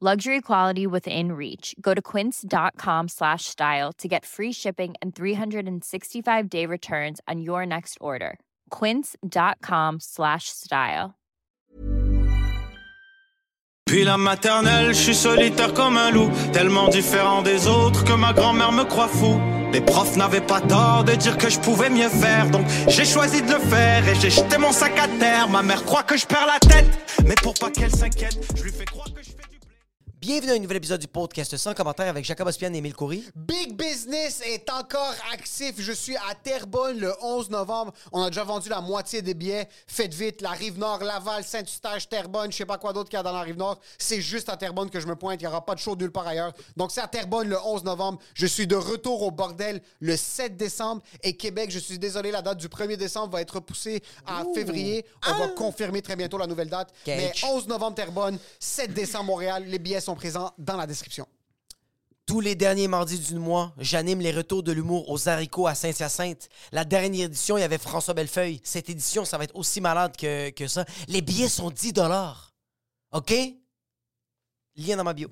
Luxury quality within reach. Go to quince.com slash style to get free shipping and 365 day returns on your next order. Quince.com slash style. Puis la maternelle, je suis solitaire comme un loup, tellement différent des autres que ma grand-mère me croit fou. Les profs n'avaient pas tort de dire que je pouvais mieux faire, donc j'ai choisi de le faire et j'ai jeté mon sac à terre. Ma mère croit que je perds la tête, mais pour pas qu'elle s'inquiète, je lui fais croire Bienvenue à un nouvel épisode du podcast sans commentaire avec Jacob Ospian et Émile Coury. Big Business est encore actif. Je suis à Terrebonne le 11 novembre. On a déjà vendu la moitié des billets. Faites vite. La Rive-Nord, Laval, Saint-Eustache, Terrebonne, je sais pas quoi d'autre qu'il y a dans la Rive-Nord. C'est juste à Terrebonne que je me pointe. Il n'y aura pas de show nulle part ailleurs. Donc c'est à Terrebonne le 11 novembre. Je suis de retour au bordel le 7 décembre. Et Québec, je suis désolé, la date du 1er décembre va être repoussée à février. On va confirmer très bientôt la nouvelle date. Mais 11 novembre Terrebonne, 7 décembre Montréal. Les billets sont présents dans la description. Tous les derniers mardis du mois, j'anime les retours de l'humour aux haricots à Saint-Hyacinthe. La dernière édition, il y avait François Bellefeuille. Cette édition, ça va être aussi malade que, que ça. Les billets sont 10 OK? Lien dans ma bio.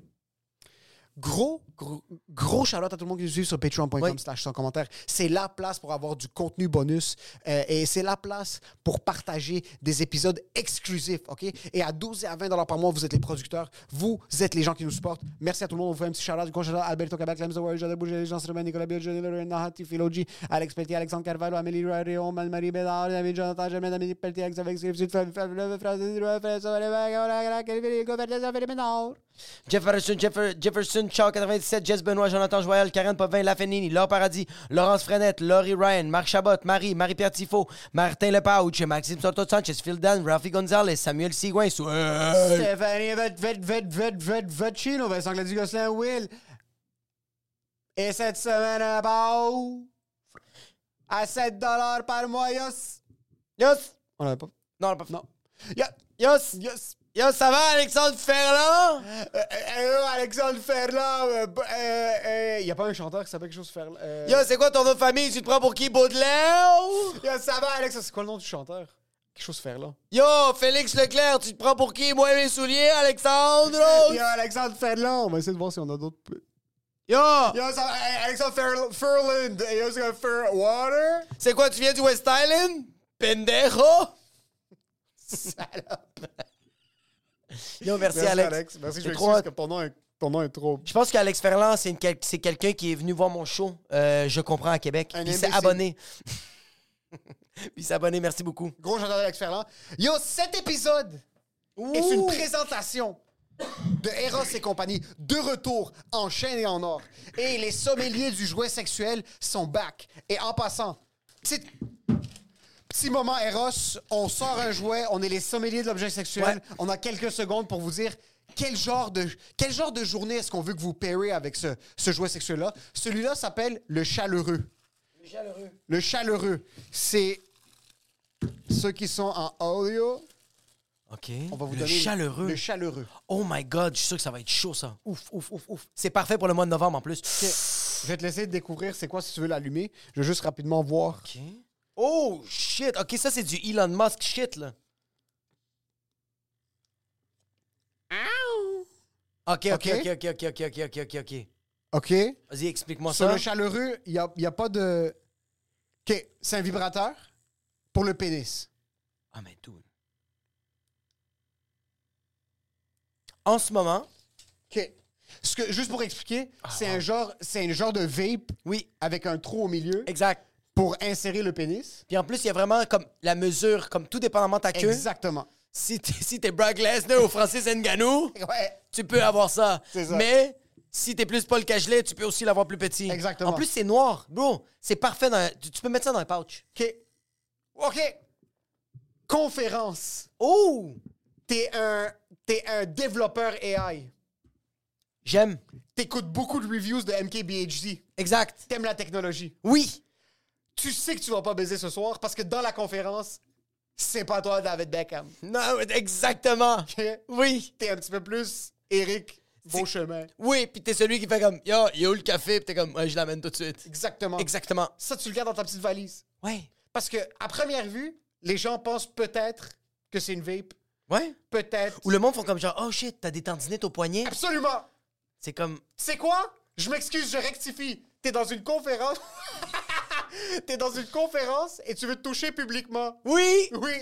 Gros, gros, gros shout-out à tout le monde qui nous suit sur patreon.com Oui. slash sans commentaire. C'est la place pour avoir du contenu bonus euh, et c'est la place pour partager des épisodes exclusifs, OK? Et à 12 et à 20 dollars par mois, vous êtes les producteurs. Vous êtes les gens qui nous supportent. Merci à tout le monde. On vous fait un petit shout-out. À Alberto Bouger, Jean Sylvain, Nicolas Lorraine, Nahati, Alex Pelletier, Alexandre Carvalho, Amélie Réon, Marie Bédard, David Jonathan, Germaine, Amélie Pelletier, Alex avec Sylvie Philippe Ménard. Jefferson, Jeffer- Jefferson, Charles 97, Jess Benoît, Jonathan Joyal, Karen Popin, Lafenini, Laure Paradis, Laurence Frenette, Laurie Ryan, Marc Chabot, Marie, Marie-Pierre Tifo, Martin Lepauche, Maxime Soto Sanchez, Phil Dan, Rafi Gonzalez, Samuel Sigouin. Stéphanie Vet, Vet, Vet, Vet, Vet, Vetchino, Vincent Gladys Gosselin, Will. Et cette semaine, à à 7 par mois, yes. Yes! On l'avait pas. Non, pas Non. Yeah. Yes! Yes. Yo, ça va, Alexandre Ferland? Euh, euh, euh, Alexandre Ferland. euh, euh, euh, y a pas un chanteur qui s'appelle quelque chose Ferland? Yo, c'est quoi ton nom de famille? Tu te prends pour qui, Baudelaire? Yo, ça va, Alex? C'est quoi le nom du chanteur? Quelque chose Ferland. Yo, Félix Leclerc, tu te prends pour qui? Moi et mes souliers, Alexandre? Yo, Alexandre Ferland. On va essayer de voir si on a d'autres. Yo! Yo, ça va, euh, Alexandre Fer- Ferland. Yo, c'est quoi, Fer Water? C'est quoi, tu viens du West Island? Pendejo? Yo, merci, Alex. Merci, je trop que ton nom est, ton nom est trop. Je pense qu'Alex Ferland, c'est quel- quelqu'un qui est venu voir mon show, euh, je comprends, à Québec. Un Puis il s'est abonné. Puis il s'est abonné, merci beaucoup. Gros chanteur Alex Ferland. Yo, cet épisode est une présentation de Eros et compagnie, de retour en chaîne et en or. Et les sommeliers du jouet sexuel sont back. Et en passant, petit, petit moment Eros, on sort un jouet, on est les sommeliers de l'objet sexuel. Ouais. On a quelques secondes pour vous dire quel genre de, quel genre de journée est-ce qu'on veut que vous pairez avec ce, ce jouet sexuel-là. Celui-là s'appelle le chaleureux. Le chaleureux, c'est ceux qui sont en audio. OK. On va vous le donner chaleureux. Le chaleureux. Oh my God, je suis sûr que ça va être chaud, ça. Ouf, ouf, ouf, ouf. C'est parfait pour le mois de novembre, en plus. Je vais te laisser découvrir c'est quoi si tu veux l'allumer. Je vais juste rapidement voir. OK. Oh, shit. OK, ça, c'est du Elon Musk shit, là. OK, OK, OK. OK, OK, OK, OK, OK, OK, OK, OK. OK? Vas-y, explique-moi Sur ça. le chaleureux, il n'y a, y a pas de. OK, c'est un vibrateur pour le pénis. Ah, mais dude. En ce moment, OK. Ce que, juste pour expliquer, Ah, c'est un genre, c'est un genre de vape Oui, avec un trou au milieu exact. Pour insérer le pénis. Puis en plus, il y a vraiment comme la mesure, comme tout dépendamment de ta queue. Exactement. Si t'es si t'es Brock Lesnar ou Francis Ngannou, Ouais. tu peux avoir ça. Ça. Mais si t'es plus Paul Cagelet, tu peux aussi l'avoir plus petit. Exactement. En plus, c'est noir. Bro, c'est parfait. Dans... Tu, tu peux mettre ça dans un pouch. OK. OK. Conférence. Oh! T'es un, t'es un développeur AI. J'aime. T'écoutes beaucoup de reviews de MKBHD. Exact. T'aimes la technologie. Oui. Tu sais que tu vas pas baiser ce soir parce que dans la conférence, c'est pas toi, David Beckham. Non, exactement. Oui. T'es un petit peu plus Eric Beauchemin. Oui, puis t'es celui qui fait comme Yo, il y a où le café? Puis t'es comme Ouais, je l'amène tout de suite. Exactement. Exactement. Ça, tu le gardes dans ta petite valise. Ouais. Parce que, à première vue, les gens pensent peut-être que c'est une vape. Ouais. Peut-être. Ou le monde font comme genre Oh shit, t'as des tendinites au poignet. Absolument. C'est comme C'est quoi? Je m'excuse, je rectifie. T'es dans une conférence. T'es dans une conférence et tu veux te toucher publiquement. Oui! Oui.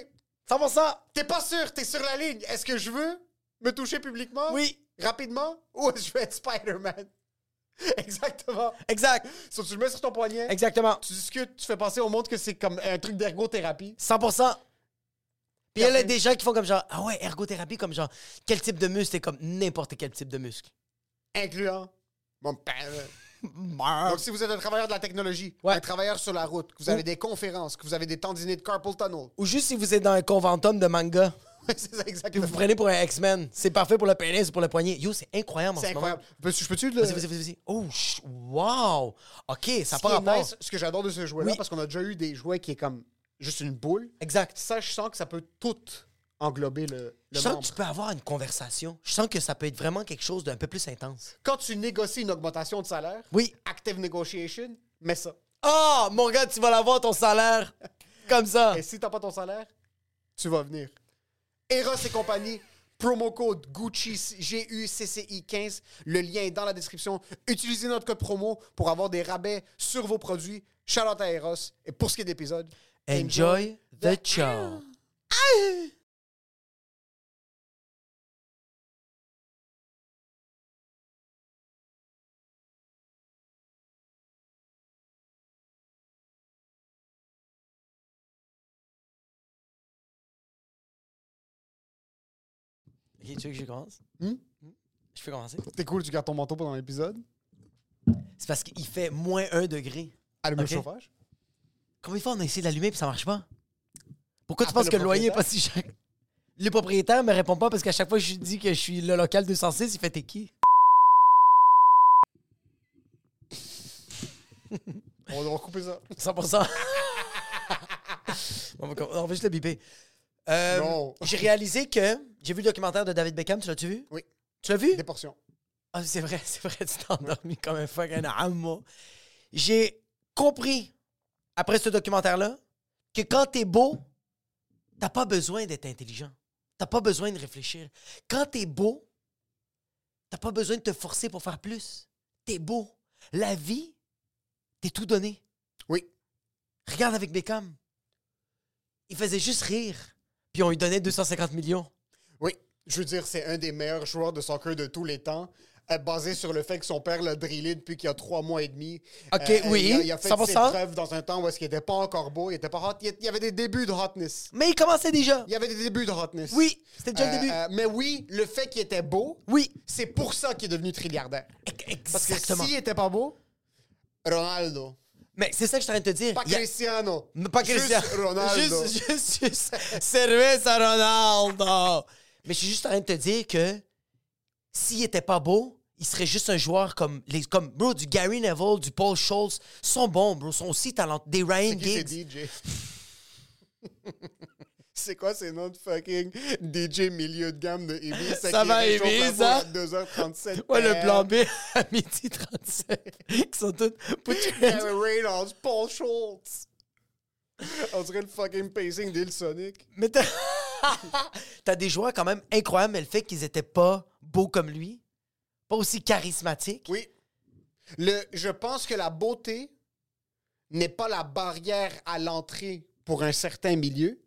100%! T'es pas sûr, t'es sur la ligne. Est-ce que je veux me toucher publiquement? Oui. Rapidement? Ou est-ce que je veux être Spider-Man? Exactement. Exact. So, tu le mets sur ton poignet. Exactement. Tu discutes, tu fais penser au monde que c'est comme un truc d'ergothérapie. 100%. Puis il y a des gens qui font comme genre Ah ouais, ergothérapie, comme genre quel type de muscle? C'est comme n'importe quel type de muscle. incluant mon père. Donc, si vous êtes un travailleur de la technologie, Ouais. un travailleur sur la route, que vous avez des conférences, que vous avez des tendinites carpal tunnel, Ou juste si vous êtes dans un conventum de manga, c'est ça puis exactement. vous prenez pour un X-Men, c'est parfait pour le pénis ou pour le poignet. Yo, c'est incroyable en C'est ce incroyable. Peux- Je peux-tu le... Vas-y, vas-y, vas-y, vas-y. Oh, ch- wow! OK, ça Ce part qui nice, ce que j'adore de ce jouet-là, Oui. parce qu'on a déjà eu des jouets qui est comme juste une boule. Exact. Ça, je sens que ça peut tout englober le, le Je sens membre. que tu peux avoir une conversation. Je sens que ça peut être vraiment quelque chose d'un peu plus intense. Quand tu négocies une augmentation de salaire, Oui. active negotiation, mets ça. Oh, mon gars, tu vas l'avoir ton salaire. Comme ça. Et si t'as pas ton salaire, tu vas venir. Eros et compagnie, promo code Gucci G-U-C-C-I 15. Le lien est dans la description. Utilisez notre code promo pour avoir des rabais sur vos produits. Out à Eros. Et pour ce qui est d'épisode, Enjoy the show. Ok, tu veux que je commence? Hmm? Je peux commencer? T'es cool, tu gardes ton manteau pendant l'épisode? C'est parce qu'il fait moins 1 degré. Allume Ok? le chauffage? Combien de fois on a essayé d'allumer puis ça marche pas? Pourquoi tu Appelle penses le que le loyer est pas si cher? Le propriétaire me répond pas parce qu'à chaque fois que je lui dis que je suis le local 206, il fait t'es qui? On va couper ça. 100%. on, va, on va juste le biper. Euh, Non. J'ai réalisé que j'ai vu le documentaire de David Beckham, tu l'as-tu vu? Oui. Tu l'as vu? Des portions. Ah, c'est vrai, c'est vrai, tu t'es endormi comme un fucking âme. J'ai compris, après ce documentaire-là, que quand t'es beau, t'as pas besoin d'être intelligent. T'as pas besoin de réfléchir. Quand t'es beau, t'as pas besoin de te forcer pour faire plus. T'es beau. La vie, t'es tout donné. Oui. Regarde avec Beckham. Il faisait juste rire. Puis on lui donnait 250 millions. Oui. Je veux dire, c'est un des meilleurs joueurs de soccer de tous les temps. euh, basé sur le fait que son père l'a drillé depuis qu'il y a trois mois et demi. Ok, Euh, oui, Il a, il a fait 100%. ses preuves dans un temps où est-ce qu'il était pas encore beau, il était pas hot. Il y avait des débuts de hotness. Mais il commençait déjà. Il y avait des débuts de hotness. Oui, c'était déjà Euh, le début. euh, mais oui, le fait qu'il était beau, Oui. c'est pour ça qu'il est devenu trilliardaire. Parce que Exactement. s'il était pas beau, Ronaldo. Mais c'est ça que je suis en train de te dire. Pas a- Cristiano. Pas Juste Cristiano. Ronaldo. Juste, juste, juste. Cerveza Ronaldo. Mais je suis juste en train de te dire que s'il était pas beau, il serait juste un joueur comme les comme bro du Gary Neville, du Paul Scholes sont bons, bro, sont aussi talentueux. Des Ryan Giggs. DJ? c'est quoi ces noms de fucking DJ milieu de gamme de Ibis? Ça va, Ibis, hein? À 2h37. Ouais, le plan B à midi 37. Ils sont tous. Gary Reynolds, Paul Schultz. On dirait le fucking pacing d'Il Sonic. Mais t'as t'as des joueurs quand même incroyables, mais le fait qu'ils étaient pas beaux comme lui, pas aussi charismatiques. Oui. Le, je pense que la beauté n'est pas la barrière à l'entrée pour un certain milieu,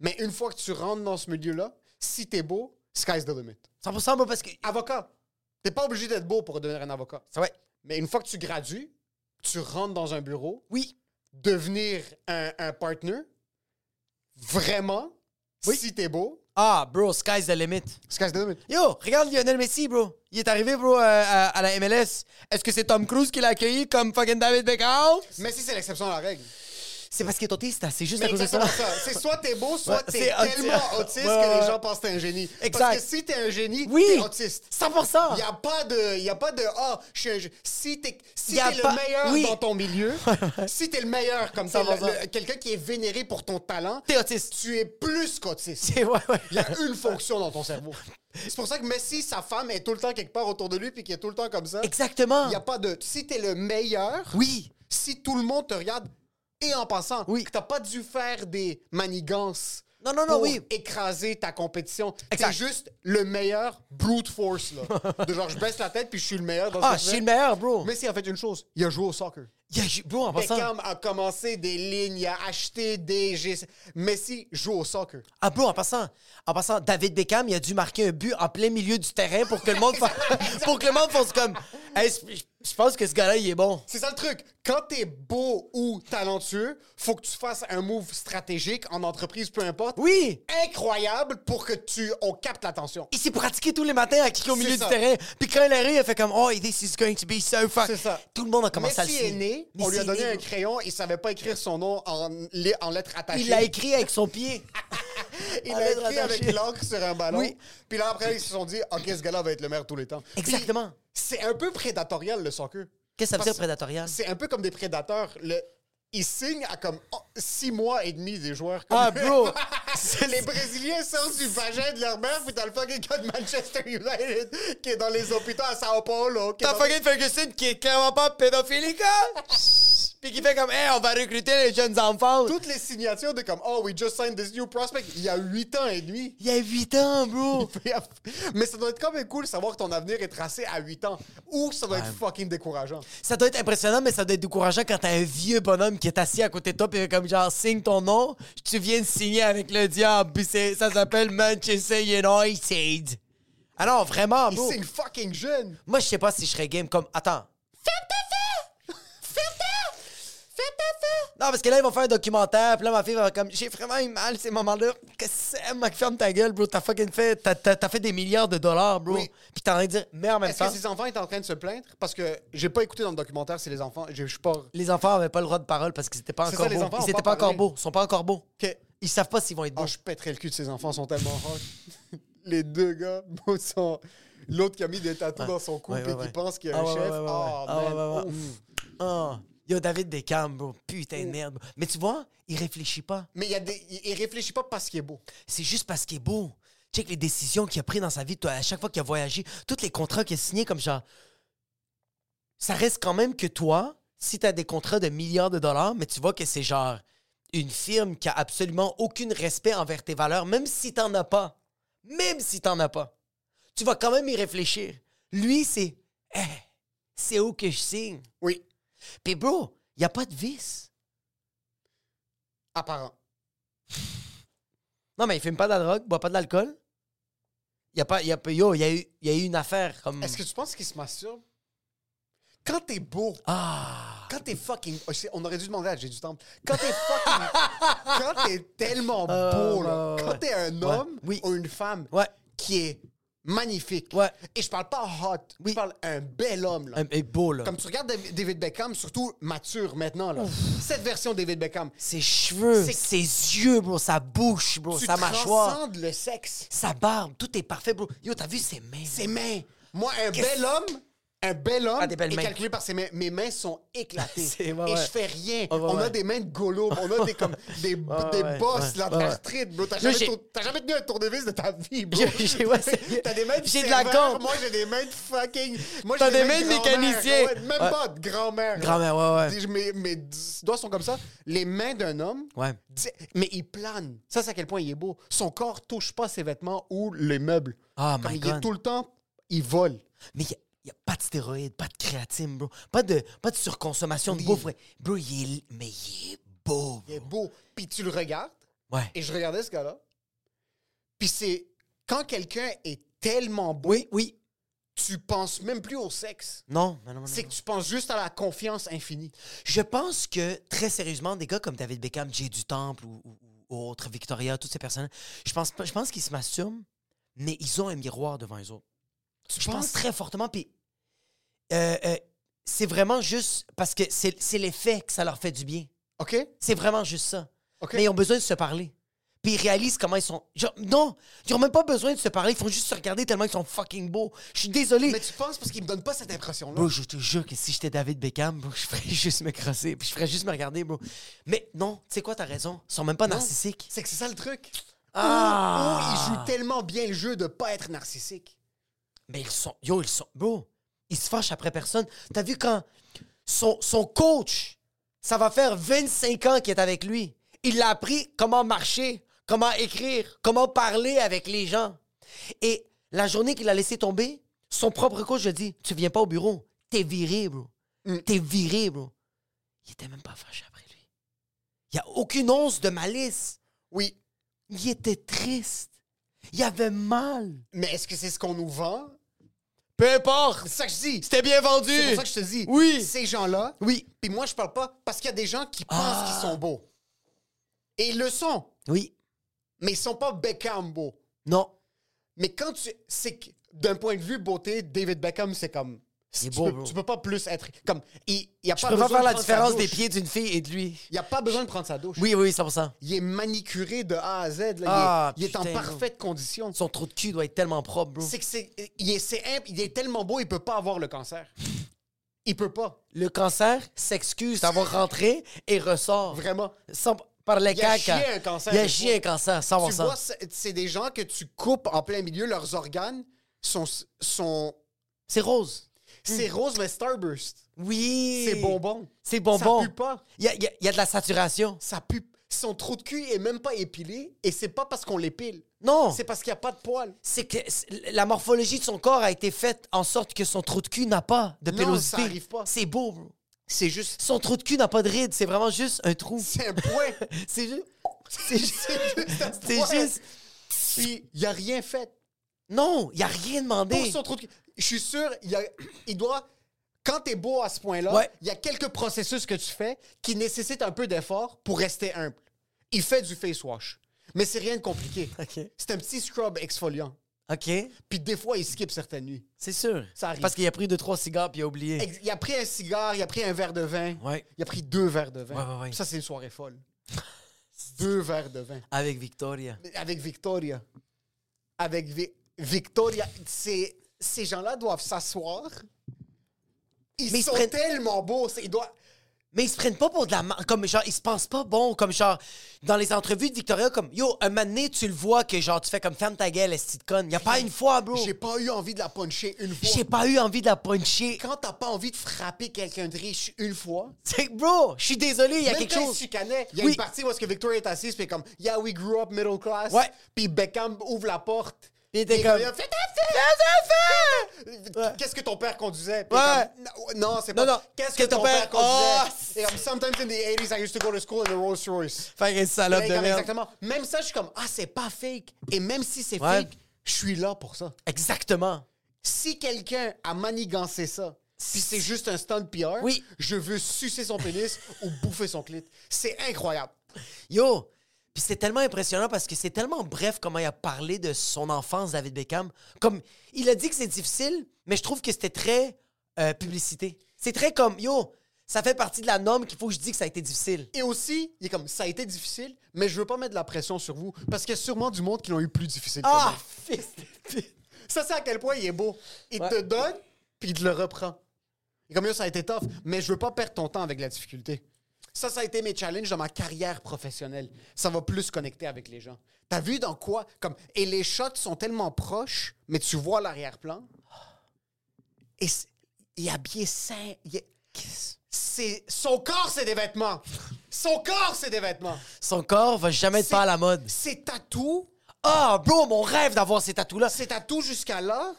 mais une fois que tu rentres dans ce milieu-là, si t'es beau, sky's the limit. 100% moi parce que Avocat. T'es pas obligé d'être beau pour devenir un avocat. C'est vrai. Mais une fois que tu gradues, tu rentres dans un bureau, Oui. devenir un, un partner, vraiment, Oui. si t'es beau, Ah, bro, sky's the limit. sky's the limit. Yo, regarde Lionel Messi, bro. Il est arrivé, bro, euh, à, à la MLS. Est-ce que c'est Tom Cruise qui l'a accueilli comme fucking David Beckham? Mais si c'est l'exception à la règle. C'est parce qu'il est autiste, hein, c'est juste Mais à cause de ça. ça. C'est soit t'es beau, soit Ouais, t'es tellement autiste Ouais, ouais, que les gens pensent que t'es un génie. Exact. Parce que si t'es un génie, Oui. t'es autiste. 100%. Il n'y a pas de. Y a pas de. Ah, je suis un gé- Si t'es si pas- le meilleur oui. dans ton milieu, si t'es le meilleur, comme t'es 100%. le- le- quelqu'un qui est vénéré pour ton talent, T'es autiste. tu es plus qu'autiste. Il y a une fonction dans ton cerveau. C'est pour ça que Messi, sa femme, est tout le temps quelque part autour de lui puis qu'il est tout le temps comme ça. Exactement. Il n'y a pas de. Si t'es le meilleur, Oui. si tout le monde te regarde, et en passant, Oui. que t'as pas dû faire des manigances. Non, non, non, pour oui. écraser ta compétition. Exact. juste le meilleur brute force, là. de genre, je baisse la tête puis je suis le meilleur dans Ah, je suis le meilleur, bro. Messi a fait une chose. Il a joué au soccer. Il a- bro, en passant. Beckham a commencé des lignes, il a acheté des... Messi joue au soccer. Ah, bro, en passant, en passant, David Beckham, il a dû marquer un but en plein milieu du terrain pour que le monde fasse, pour que le monde fasse comme, Hey, je pense que ce gars-là, il est bon. C'est ça le truc. Quand t'es beau ou talentueux, faut que tu fasses un move stratégique en entreprise, peu importe. Oui. Incroyable pour que tu on capte l'attention. Il s'est pratiqué tous les matins à cliquer au milieu ça. du terrain. Puis quand il arrive, il fait comme, oh, this is going to be so fun. C'est ça. Tout le monde a commencé à le est né, on lui a donné né, un crayon, il savait pas écrire son nom en, en lettres attachées. Il l'a écrit avec son pied. Il lettres écrit avec l'encre sur un ballon. Oui. Puis là, après, ils se sont dit, OK, ce gars-là va être le de tous les temps. Exactement. C'est un peu prédatorial, le soccer. Qu'est-ce que ça veut dire prédatorial? C'est un peu comme des prédateurs. Le... Ils signent à comme oh, six mois et demi des joueurs. Comme Ah, bro. les Brésiliens sortent du vagin de leur mère, puis t'as le fucking gars de Manchester United qui est dans les hôpitaux à Sao Paulo. T'as dans- fucking Ferguson qui est clairement pas pédophilique, hein? Puis qui fait comme, hey, on va recruter les jeunes enfants. Toutes les signatures de comme, oh, we just signed this new prospect, il y a huit ans et demi. Il y a 8 ans, bro. Mais ça doit être quand même cool de savoir que ton avenir est tracé à 8 ans. Ou ça doit être fucking décourageant. Ça doit être impressionnant, mais ça doit être décourageant quand t'as un vieux bonhomme qui est assis à côté de toi, puis comme genre, signe ton nom, tu viens de signer avec le diable, puis c'est- ça s'appelle Manchester United. Ah non, vraiment, Il bro. signe fucking jeune. Moi, je sais pas si je serais game comme. Attends. Non, parce que là, ils vont faire un documentaire, puis là, ma fille va comme, j'ai vraiment eu mal ces moments-là. Qu'est-ce que c'est, mec? Ferme ta gueule, bro. T'as fucking fait, t'as, t'as- fait des milliards de dollars, bro. Oui. Puis t'es en train de dire, mais en même Est-ce temps, que ces enfants étaient en train de se plaindre? Parce que j'ai pas écouté dans le documentaire si les enfants. Je suis pas. les enfants avaient pas le droit de parole parce qu'ils étaient pas C'est encore beaux. Ils étaient pas encore beaux. Ils sont pas encore beaux. Ils savent pas s'ils vont être beaux. Oh, je pèterais le cul de ces enfants, sont tellement hot. les deux gars, sont. L'autre qui a mis des tatous dans son cou Ouais, et ouais, qui ouais. pense qu'il y a Ah un ouais, chef. ouais, ouais, ouais. Oh, Ah ouais, man. ouais, ouais. Mm. Yo, David Beckham, bro. Putain de merde. bro. Mais tu vois, il réfléchit pas. Mais il, y a des... il il réfléchit pas parce qu'il est beau. C'est juste parce qu'il est beau. Check les décisions qu'il a prises dans sa vie, toi, à chaque fois qu'il a voyagé, tous les contrats qu'il a signés comme genre. Ça reste quand même que toi, si tu as des contrats de milliards de dollars, mais tu vois que c'est genre une firme qui a absolument aucun respect envers tes valeurs, même si t'en as pas. Même si t'en as pas. Tu vas quand même y réfléchir. Lui, c'est. Eh, c'est où que je signe? Oui. Puis, bro, il a pas de vice. Apparent. Non, mais il fume pas de la drogue, boit pas de l'alcool. Il y a pas. Y a, yo, il y, a eu, y a eu une affaire comme. Est-ce que tu penses qu'il se masturbe? Quand t'es beau, Ah! quand t'es fucking. oh, On aurait dû demander à J'ai du Temple. Quand t'es fucking. quand t'es tellement Euh, beau, là. Quand t'es un Ouais. homme Oui. ou une femme Ouais. qui est magnifique. Ouais. Et je parle pas hot. Oui. Je parle un bel homme, là. Un, un beau, là. Comme tu regardes Dav- David Beckham, surtout mature maintenant, là. Cette version de David Beckham. Ses cheveux, ses yeux, bro, sa bouche, bro, tu sa mâchoire, le sexe. sa barbe, tout est parfait, bro. Yo, t'as vu ses mains? Ses mains. Moi, un bel homme, un bel homme Ah, est calculé par ses mains. Mes mains sont éclatées. Ouais, et je fais rien. On a des mains de golo. On a des, comme, des, des ouais, bosses, là, d'arthrite, bro. T'as jamais, jamais tenu un tournevis de ta vie, bro. T'as des mains de j'ai de la corde. Moi, j'ai des mains de fucking... Moi, T'as des mains de mécanicien. Même pas de grand-mère. Grand-mère, ouais, ouais. Mes, mes doigts sont comme ça. Les mains d'un homme... Ouais. Mais il plane. Ça, c'est à quel point il est beau. Son corps touche pas ses vêtements ou les meubles. Oh Comme my il est God. tout le temps, il vole. Mais il n'y a, pas de stéroïdes, pas de créatine, bro. Pas de, pas de surconsommation de bouffe. ouais. Bro, il est, mais il est beau. Il est beau. Puis tu le regardes, Ouais. et je regardais ce gars-là. Puis c'est quand quelqu'un est tellement beau, Oui, oui. tu penses même plus au sexe. Non, non, non, non, C'est non. que tu penses juste à la confiance infinie. Je pense que, très sérieusement, des gars comme David Beckham, Jay du Temple ou, ou- ou autres, Victoria, toutes ces personnes, je pense, pas- je pense qu'ils se masturbent, mais ils ont un miroir devant eux autres. je pense penses? très fortement. Puis, euh, euh, c'est vraiment juste parce que c'est l'effet que ça leur fait du bien. OK? C'est vraiment juste ça. OK. Mais ils ont besoin de se parler. Puis ils réalisent comment ils sont. Genre, non, ils ont même pas besoin de se parler. Ils font juste se regarder tellement ils sont fucking beaux. Je suis désolé. Mais tu penses parce qu'il me donne pas cette impression-là? Bro, je te jure que si j'étais David Beckham, bro, je ferais juste me crosser. Puis je ferais juste me regarder, bro. Mais non, tu sais quoi, t'as raison. Ils sont même pas Non. narcissiques. C'est que c'est ça le truc. Ah! Ou, ou il joue tellement bien le jeu de pas être narcissique. Mais ils sont. Yo, ils sont. Bro, ils se fâchent après personne. T'as vu quand son, son coach, ça va faire 25 ans qu'il est avec lui. Il l'a appris comment marcher, comment écrire, comment parler avec les gens. Et la journée qu'il a laissé tomber, son propre coach lui a dit Tu viens pas au bureau. T'es viré, bro. Mm. T'es viré, bro. Il était même pas fâché après lui. Il y a aucune once de malice. Oui. Il était triste. Il avait mal. Mais est-ce que c'est ce qu'on nous vend? Peu importe. C'est ça que je dis. C'était bien vendu. C'est pour ça que je te dis. Oui. Ces gens-là. Oui. Puis moi, je parle pas parce qu'il y a des gens qui pensent Ah. qu'ils sont beaux. Et ils le sont. Oui. Mais ils sont pas Beckham beaux. Non. Mais quand tu. C'est que d'un point de vue beauté, David Beckham, c'est comme. Tu, beau, peux, tu peux pas plus être. Comme. Il, il a Je pas peux pas faire la différence des pieds d'une fille et de lui. Il a pas besoin de prendre sa douche. Oui, oui, 100%. Il est manicuré de A à Z. là. Il est- Ah, il est, en parfaite condition. Son trou de cul doit être tellement propre, bro. C'est que c'est. Il est, il est tellement beau, il peut pas avoir le cancer. Il peut pas. Le cancer s'excuse d'avoir rentré et ressort. Vraiment. Sans- par les Il a caca. chié un cancer Il a des chié un cancer, Tu 100%. vois, c'est c'est des gens que tu coupes en plein milieu, leurs organes sont. sont C'est rose. C'est rose, mais Starburst. Oui. C'est bonbon. C'est bonbon. Ça pue pas. Il y a, y a- y a de la saturation. Ça pue. Son trou de cul est même pas épilé et c'est pas parce qu'on l'épile. Non. C'est parce qu'il n'y a pas de poils. C'est que la morphologie de son corps a été faite en sorte que son trou de cul n'a pas de Non, pélosité. ça arrive pas. C'est beau, bro. C'est juste. Son trou de cul n'a pas de rides, c'est vraiment juste un trou. C'est un point. C'est juste. C'est juste. C'est juste. Puis il a rien fait. Non, il a rien demandé. Pour son trou de cul. Je suis sûr, il, y a- il doit. Quand t'es beau à ce point-là, Ouais. il y a quelques processus que tu fais qui nécessitent un peu d'effort pour rester humble. Il fait du face wash. Mais c'est rien de compliqué. C'est un petit scrub exfoliant. OK. Puis des fois, il skip certaines nuits. C'est sûr. Ça arrive. Parce qu'il a pris deux, trois cigares puis il a oublié. Ex- Il a pris un cigare, il a pris un verre de vin. Ouais. Il a pris deux verres de vin. Ouais, ouais, ouais. Ça, c'est une soirée folle. deux verres de vin. Avec Victoria. Avec Victoria. Avec Vi- Victoria. C'est- Ces gens-là doivent s'asseoir. Ils Mais ils se sont prennent- tellement beaux. c'est- Ils doivent... Mais ils se prennent pas pour de la mar- comme genre ils se pensent pas bon comme genre dans les entrevues de Victoria comme yo un moment donné, tu le vois que genre tu fais comme ferme ta gueule esti de conne. Y a pas une fois bro. J'ai pas eu envie de la puncher une fois. J'ai pas eu envie de la puncher. Quand t'as pas envie de frapper quelqu'un de riche une fois, C'est bro, je suis désolé, il y a Même quelque quand chose. chicanait, il y a Oui. une partie où est-ce que Victoria est assise, puis comme, yeah, we grew up middle class. Ouais. Puis Beckham ouvre la porte. Puis il était Et comme. Qu'est-ce que ton père conduisait? Ouais. comme, non, c'est pas. Non, non. Qu'est-ce que, ton père, Oh, conduisait? Et comme, sometimes in the 80s, I used to go to school in a Rolls Royce. Fait que salope de merde. exactement. Même ça, je suis comme, ah, c'est pas fake. Et même si c'est fake, je suis là pour ça. Exactement. Si quelqu'un a manigancé ça, puis c'est juste un stunt PR, Oui. je veux sucer son pénis ou bouffer son clit. C'est incroyable. Yo, puis c'est tellement impressionnant parce que c'est tellement bref comment il a parlé de son enfance, David Beckham. Comme, il a dit que c'est difficile, mais je trouve que c'était très euh, publicité. C'est très comme, yo, ça fait partie de la norme qu'il faut que je dise que ça a été difficile. Et aussi, il est comme, ça a été difficile, mais je veux pas mettre de la pression sur vous, parce qu'il y a sûrement du monde qui l'ont eu plus difficile que Ah, moi. fils de pute. Ça, c'est à quel point il est beau. Il Ouais. te donne, puis il te le reprend. Et comme, yo, ça a été tough, mais je veux pas perdre ton temps avec la difficulté. Ça, ça a été mes challenges dans ma carrière professionnelle. Ça va plus connecter avec les gens. T'as vu dans quoi? Comme, et les shots sont tellement proches, mais tu vois l'arrière-plan. Et il est habillé sain. est- son corps, c'est des vêtements. Son corps, c'est des vêtements. Son corps va jamais être pas à la mode. Ses tatous, Ah, bro, mon rêve d'avoir ces tatous-là. ses tatous jusqu'à là.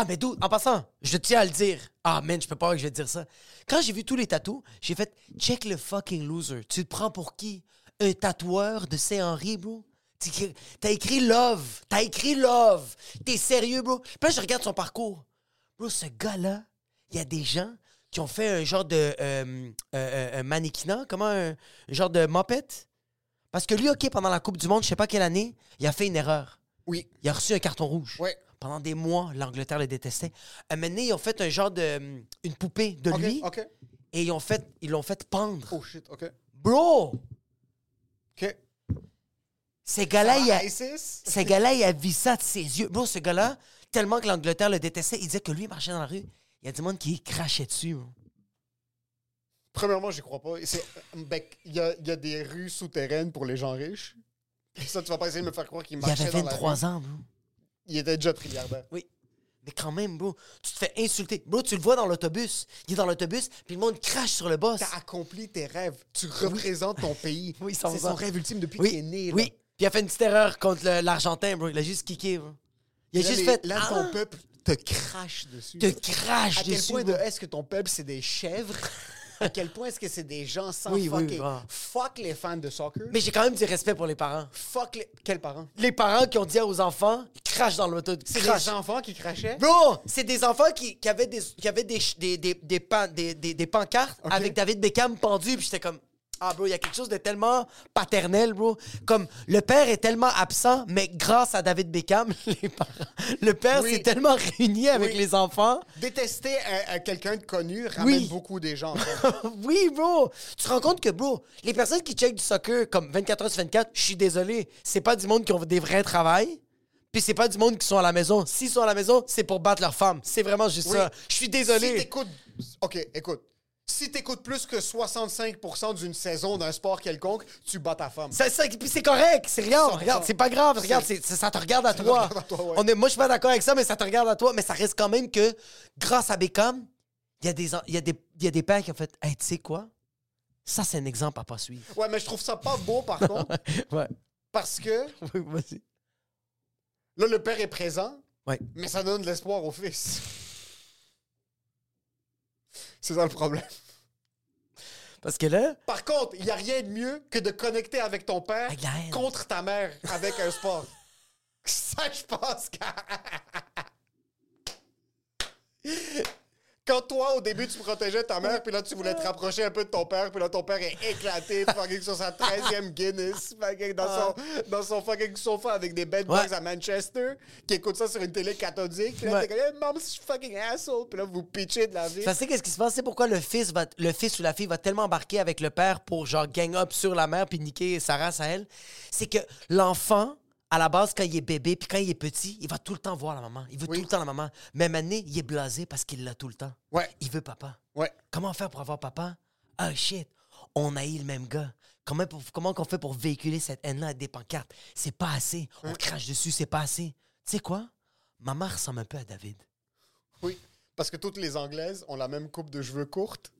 Ah, mais d'où? En passant, je tiens à le dire. Ah, man, je peux pas que je vais te dire ça. Quand j'ai vu tous les tatous, j'ai fait check le fucking loser. Tu te prends pour qui? Un tatoueur de Saint-Henri, bro? T'as écrit love. T'as écrit love. T'es sérieux, bro? Puis là, je regarde son parcours. Bro, ce gars-là, il y a des gens qui ont fait un genre de euh, euh, euh, un mannequinat, comment un, un genre de mopette? Parce que lui, OK, pendant la Coupe du Monde, je sais pas quelle année, il a fait une erreur. Oui. Il a reçu un carton rouge. Ouais. Pendant des mois, l'Angleterre le détestait. Un moment donné, ils ont fait un genre de. hum, une poupée de OK, lui OK. et ils ont fait, ils l'ont fait pendre. Oh shit, OK. Bro! OK. Ces gars-là, il a, ISIS? ce gars-là, il a vu ça de ses yeux. Bro, ce gars-là, tellement que l'Angleterre le détestait, il disait que lui, il marchait dans la rue. Il y a du monde qui crachait dessus. bro. Premièrement, j'y crois pas. C'est- ben, Il y, a, il y a des rues souterraines pour les gens riches. Et ça, tu vas pas essayer de me faire croire qu'il Il marchait avait dans la 23 rue. ans, bro. Il était déjà trilliardaire. Oui. Mais quand même, bro, tu te fais insulter. Bro, tu le vois dans l'autobus. Il est dans l'autobus, puis le monde crache sur le boss. T'as accompli tes rêves. Tu représentes ton pays. Oui, c'est 100%. son rêve ultime depuis Oui, qu'il est né. là. oui. Puis il a fait une petite erreur contre l'Argentin, bro. Il a juste kické, bro. Il a Là, juste les- fait. Là, Ah! ton peuple te crache dessus. te crache À quel dessus. point de est-ce que ton peuple, c'est des chèvres? à quel point est-ce que c'est des gens sans Oui, oui, fucking... ah. Fuck les fans de soccer. Mais j'ai quand même du respect pour les parents. Fuck les... Quels parents? Les parents qui ont dit aux enfants, crache dans l'auto. C'est les enfants qui crachaient? Bro, c'est des enfants qui, qui avaient des qui avaient des des, des, des, pan- des, des- des pancartes avec David Beckham pendu puis j'étais comme ah bro, il y a quelque chose de tellement paternel, bro. Comme le père est tellement absent, mais grâce à David Beckham, les parents, le père Oui. s'est tellement réuni avec Oui. les enfants. Détester un- un quelqu'un de connu ramène Oui. beaucoup des gens. oui, bro. Tu te rends compte que, bro, les personnes qui checkent du soccer comme 24 heures sur 24, je suis désolé, c'est pas du monde qui ont des vrais travails. Puis c'est pas du monde qui sont à la maison. S'ils sont à la maison, c'est pour battre leur femme. C'est vraiment juste ça. Je suis Si désolé. t'écoutes... OK, écoute. Si t'écoutes plus que 65% d'une saison d'un sport quelconque, tu bats ta femme. Puis c'est correct, c'est rien. 100%. Regarde, c'est pas grave. Regarde, c'est- ça, te regarde à toi. regarde à toi, ouais. On est, moi, je suis pas d'accord avec ça, mais ça te regarde à toi. Mais ça reste quand même que, grâce à Beckham, il y, a des en- il y, a des- il y a des pères qui ont fait Hey, tu sais quoi? Ça, c'est un exemple à pas suivre. Ouais, mais je trouve ça pas beau, par contre, Ouais. parce que là, le père est présent, Ouais. mais ça donne de l'espoir au fils. C'est ça le problème. Parce que là, Par contre, il n'y a rien de mieux que de connecter avec ton père contre ta mère avec un sport. Ça, je pense que... Quand toi, au début, tu protégeais ta mère, puis là, tu voulais te rapprocher un peu de ton père, puis là, ton père est éclaté, fucking sur sa 13e Guinness, fucking dans son, dans son fucking sofa avec des bad boys Ouais. à Manchester, qui écoute ça sur une télé cathodique. Puis là, Ouais. t'es comme, hey, mom, fucking asshole. Puis là, vous pitchez de la vie. ça c'est qu'est-ce qui se passe, c'est pourquoi le fils va, le fils ou la fille va tellement embarquer avec le père pour genre gang up sur la mère puis niquer sa race à elle. C'est que l'enfant, à la base, quand il est bébé puis quand il est petit, il va tout le temps voir la maman. Il veut Oui. tout le temps la maman. Même année, il est blasé parce qu'il l'a tout le temps. Ouais. Il veut papa. Ouais. Comment faire pour avoir papa? Ah shit, on haït le même gars. Comment, pour- comment qu'on fait pour véhiculer cette haine-là avec des pancartes? C'est pas assez. On crache dessus, c'est pas assez. Tu sais quoi? Ma mère ressemble un peu à David. Oui, parce que toutes les Anglaises ont la même coupe de cheveux courte.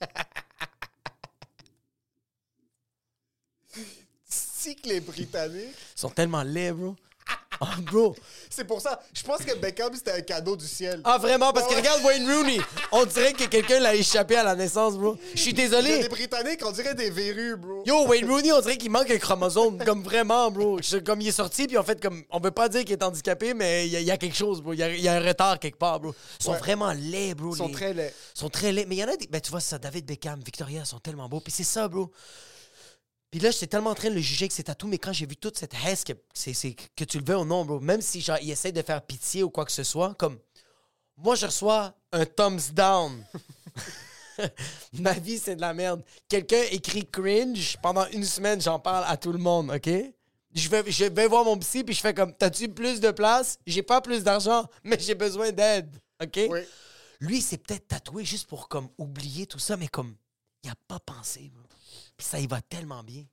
que les Britanniques... Ils sont tellement laids, bro. Oh, bro. C'est pour ça, je pense que Beckham, c'était un cadeau du ciel. Ah, vraiment? Parce que Ouais, ouais. regarde Wayne Rooney. On dirait que quelqu'un l'a échappé à la naissance, bro. Je suis Il y a désolé. des Britanniques, on dirait des verrues, bro. Yo, Wayne Rooney, on dirait qu'il manque un chromosome. Comme vraiment, bro. Comme il est sorti, puis en fait, comme. On veut pas dire qu'il est handicapé, mais il y, a- il y a quelque chose, bro. Il y a, il y a un retard quelque part, bro. Ils sont Ouais. vraiment laids, bro. Ils sont les- très laids. Ils sont très laids. Mais il y en a des. Ben, tu vois, ça, David Beckham, Victoria, ils sont tellement beaux. Puis c'est ça, bro. Puis là, j'étais tellement en train de le juger avec ses tatous, mais quand j'ai vu toute cette haine, que, c'est, c'est- que tu le veux ou non, bro, même si genre, il essaie de faire pitié ou quoi que ce soit, comme. Moi, je reçois un thumbs down. Ma vie, c'est de la merde. Quelqu'un écrit cringe, pendant une semaine, j'en parle à tout le monde, OK? Je vais, je vais voir mon psy, puis je fais comme, t'as-tu plus de place? J'ai pas plus d'argent, mais j'ai besoin d'aide, OK? Oui. Lui, c'est peut-être tatoué juste pour comme oublier tout ça, mais comme, il a pas pensé, bro. Puis ça, il va tellement bien.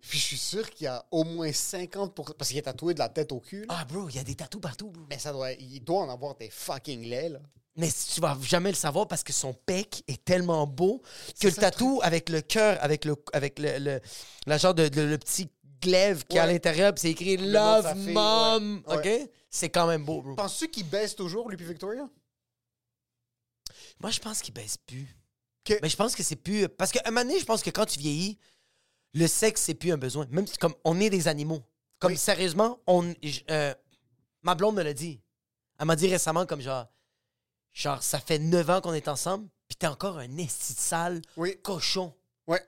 Puis je suis sûr qu'il y a au moins 50% Parce qu'il est tatoué de la tête au cul. là. Ah, bro, il y a des tatous partout, bro. Mais ça doit... Il doit en avoir des fucking laits, là. Mais tu vas jamais le savoir parce que son pec est tellement beau que le ça tatou avec le cœur, avec le avec le, le, la genre de, de- le petit glaive qui est à l'intérieur, c'est écrit Love fille, Mom, ouais. Ouais. ok? C'est quand même beau, bro. Penses-tu qu'il baisse toujours, lui puis Victoria? Moi, je pense qu'il baisse plus. Mais je pense que c'est plus. Parce qu'à un moment donné, je pense que quand tu vieillis, le sexe, c'est plus un besoin. Même si, comme, on est des animaux. Comme, Oui. sérieusement, on. euh, ma blonde me l'a dit. Elle m'a dit récemment, comme genre, genre, ça fait 9 ans qu'on est ensemble, puis t'es encore un esti de sale Oui. cochon. Ouais.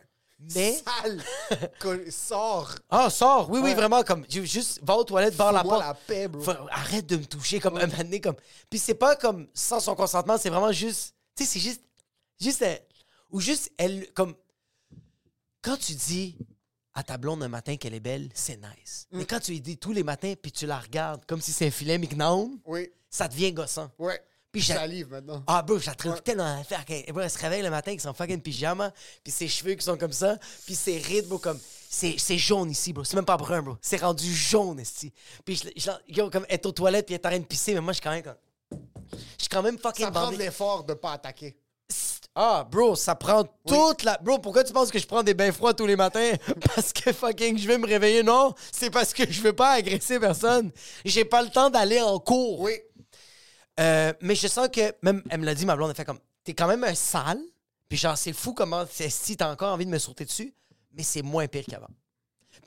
Mais. Sale. Sors. Ah, sors! Oui, oui, Ouais. vraiment, comme, ju- juste, va aux toilettes, barre la porte. la paix, bro. Faut- arrête de me toucher comme un moment donné, comme. Puis c'est pas comme sans son consentement, c'est vraiment juste. Tu sais, c'est juste. Juste. Ou juste, elle. Comme. Quand tu dis à ta blonde un matin qu'elle est belle, c'est nice. Mm. Mais quand tu lui dis tous les matins, puis tu la regardes comme si c'est un filet Mignon, Oui. ça devient gossant. Ouais. Puis Je salive maintenant. Ah, bro, je la trouve Ouais. tellement qu'elle- bro, Elle se réveille le matin avec son fucking pyjama, puis ses cheveux qui sont comme ça, puis ses rides, bro, comme. C'est jaune ici, bro. C'est même pas brun, bro. C'est rendu jaune ici. Puis je, je, yo, comme, elle est aux toilettes, puis elle est en train de pisser, mais moi, je suis quand même comme. Je suis quand même fucking Ça prend de l'effort de pas attaquer. Ah, bro, ça prend toute la. Bro, pourquoi tu penses que je prends des bains froids tous les matins? Parce que fucking je vais me réveiller? Non, c'est parce que je veux pas agresser personne. J'ai pas le temps d'aller en cours. Oui. Euh, mais je sens que, même, elle me l'a dit, ma blonde, elle fait comme, t'es quand même un sale. Puis genre, c'est fou comment, si t'as encore envie de me sauter dessus, mais c'est moins pire qu'avant.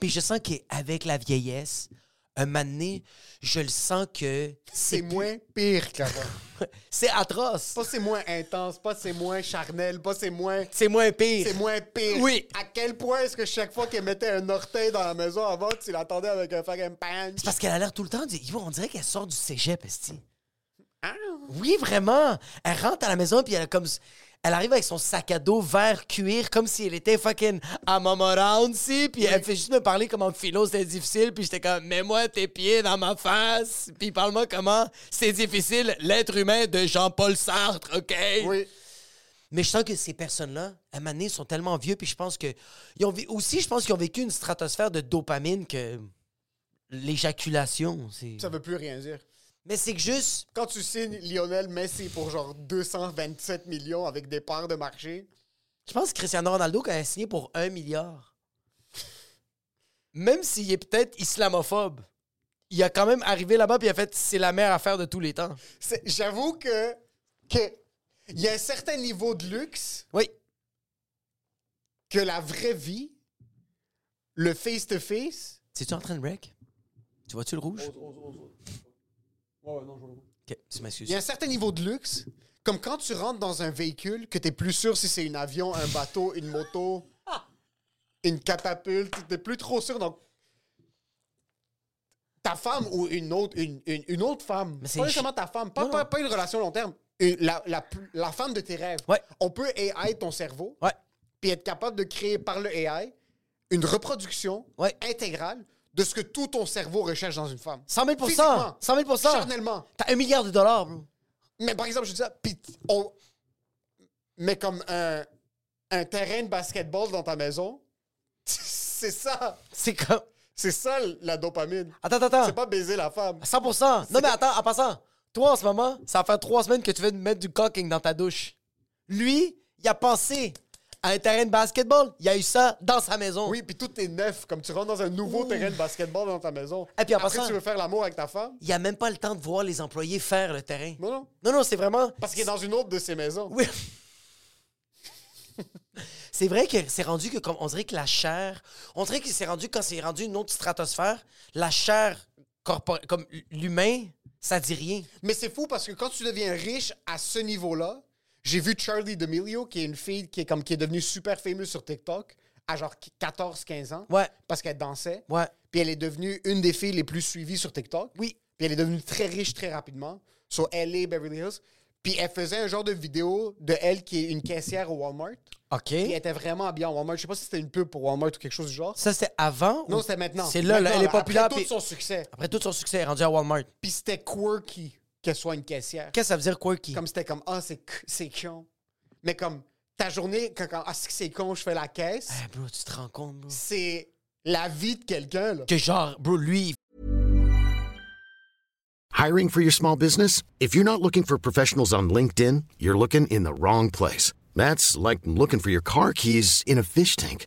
Puis je sens qu'avec la vieillesse, un moment donné, je le sens que C'est plus- moins pire qu'avant. C'est atroce. Pas c'est moins intense, pas c'est moins charnel, pas c'est moins. C'est moins pire. C'est moins pire. Oui. À quel point est-ce que chaque fois qu'elle mettait un orteil dans la maison avant, tu l'attendais avec un fucking? C'est parce qu'elle a l'air tout le temps. on dirait qu'elle sort du cégep, esti. Ah. Oui, vraiment. Elle rentre à la maison puis elle a comme. Elle arrive avec son sac à dos vert cuir comme si elle était fucking à Montmorency puis elle fait juste me parler comment philo c'était difficile puis j'étais comme mets-moi tes pieds dans ma face puis parle-moi comment c'est difficile l'être humain de Jean-Paul Sartre, OK? Oui. Mais je sens que ces personnes-là, à un moment donné, sont tellement vieux puis je pense que ils ont aussi je pense qu'ils ont vécu une stratosphère de dopamine que l'éjaculation, c'est Ça veut plus rien dire. Mais c'est que juste Quand tu signes Lionel Messi pour genre 227 millions avec des parts de marché, Je pense que Cristiano Ronaldo, quand il a signé pour un milliard, même s'il est peut-être islamophobe, il a quand même arrivé là-bas et il a fait c'est la meilleure affaire de tous les temps. j'avoue que que il y a un certain niveau de luxe Oui. que la vraie vie, le face-to-face. C'est-tu en train de break? Tu vois-tu le rouge? Ok, tu m'excuses. Il y a un certain niveau de luxe, comme quand tu rentres dans un véhicule, que tu es plus sûr si c'est un avion, un bateau, une moto, une catapulte, tu plus trop sûr. Donc, ta femme ou une autre, une, une- une autre femme, Mais c'est pas une nécessairement ta femme, pas, Non, pas, non. pas une relation long terme, une- la, la, plus- la femme de tes rêves. Ouais. On peut AI ton cerveau, Ouais. puis être capable de créer par le AI une reproduction Ouais. intégrale de ce que tout ton cerveau recherche dans une femme. 100 000 Physiquement, 100 000 charnellement. T'as un milliard de dollars, bro. Mais par exemple, je dis ça, puis on. Mais comme un, un terrain de basketball dans ta maison, c'est ça. C'est comme. C'est ça la dopamine. Attends, attends, attends. C'est pas baiser la femme. 100% Non, mais attends, en passant, toi en ce moment, ça faire trois semaines que tu veux mettre du cocking dans ta douche. Lui, il a pensé à un terrain de basketball. Il a eu ça dans sa maison. Oui, puis tout est neuf. Comme tu rentres dans un nouveau terrain de basketball dans ta maison. Et puis en Après, passant- tu veux faire l'amour avec ta femme? Il a même pas le temps de voir les employés faire le terrain. Non, non. Non, non, c'est vraiment. Parce qu'il est dans une autre de ses maisons. Oui. c'est vrai que c'est rendu que comme on dirait que la chair, on dirait que c'est rendu quand c'est rendu une autre stratosphère, la chair corporelle comme l'humain, ça dit rien. Mais c'est fou parce que quand tu deviens riche à ce niveau-là, j'ai vu Charlie D'Amelio, qui est une fille qui est, comme, qui est devenue super fameuse sur TikTok, à genre 14-15 ans, Ouais. parce qu'elle dansait. Ouais. Puis elle est devenue une des filles les plus suivies sur TikTok. Oui. Puis elle est devenue très riche très rapidement. Sur LA, Beverly Hills. Puis elle faisait un genre de vidéo de elle qui est une caissière au Walmart. OK. Puis elle était vraiment bien au Walmart. Je sais pas si c'était une pub pour Walmart ou quelque chose du genre. Ça c'était avant Non, ou- c'était maintenant. C'est là, Maintenant, elle est après populaire tout puis- son succès. après tout son succès, elle est rendu à Walmart. Puis c'était quirky qu'elle soit une caissière. Qu'est-ce que ça veut dire quirky? Comme c'était comme, ah, c'est c- c'est con. Mais comme, ta journée, quand, quand ah, c'est con, je fais la caisse, Eh, bro, tu te rends compte, bro? c'est la vie de quelqu'un, là. Que genre, bro, lui, Hiring for your small business? If you're not looking for professionals on LinkedIn, you're looking in the wrong place. That's like looking for your car keys in a fish tank.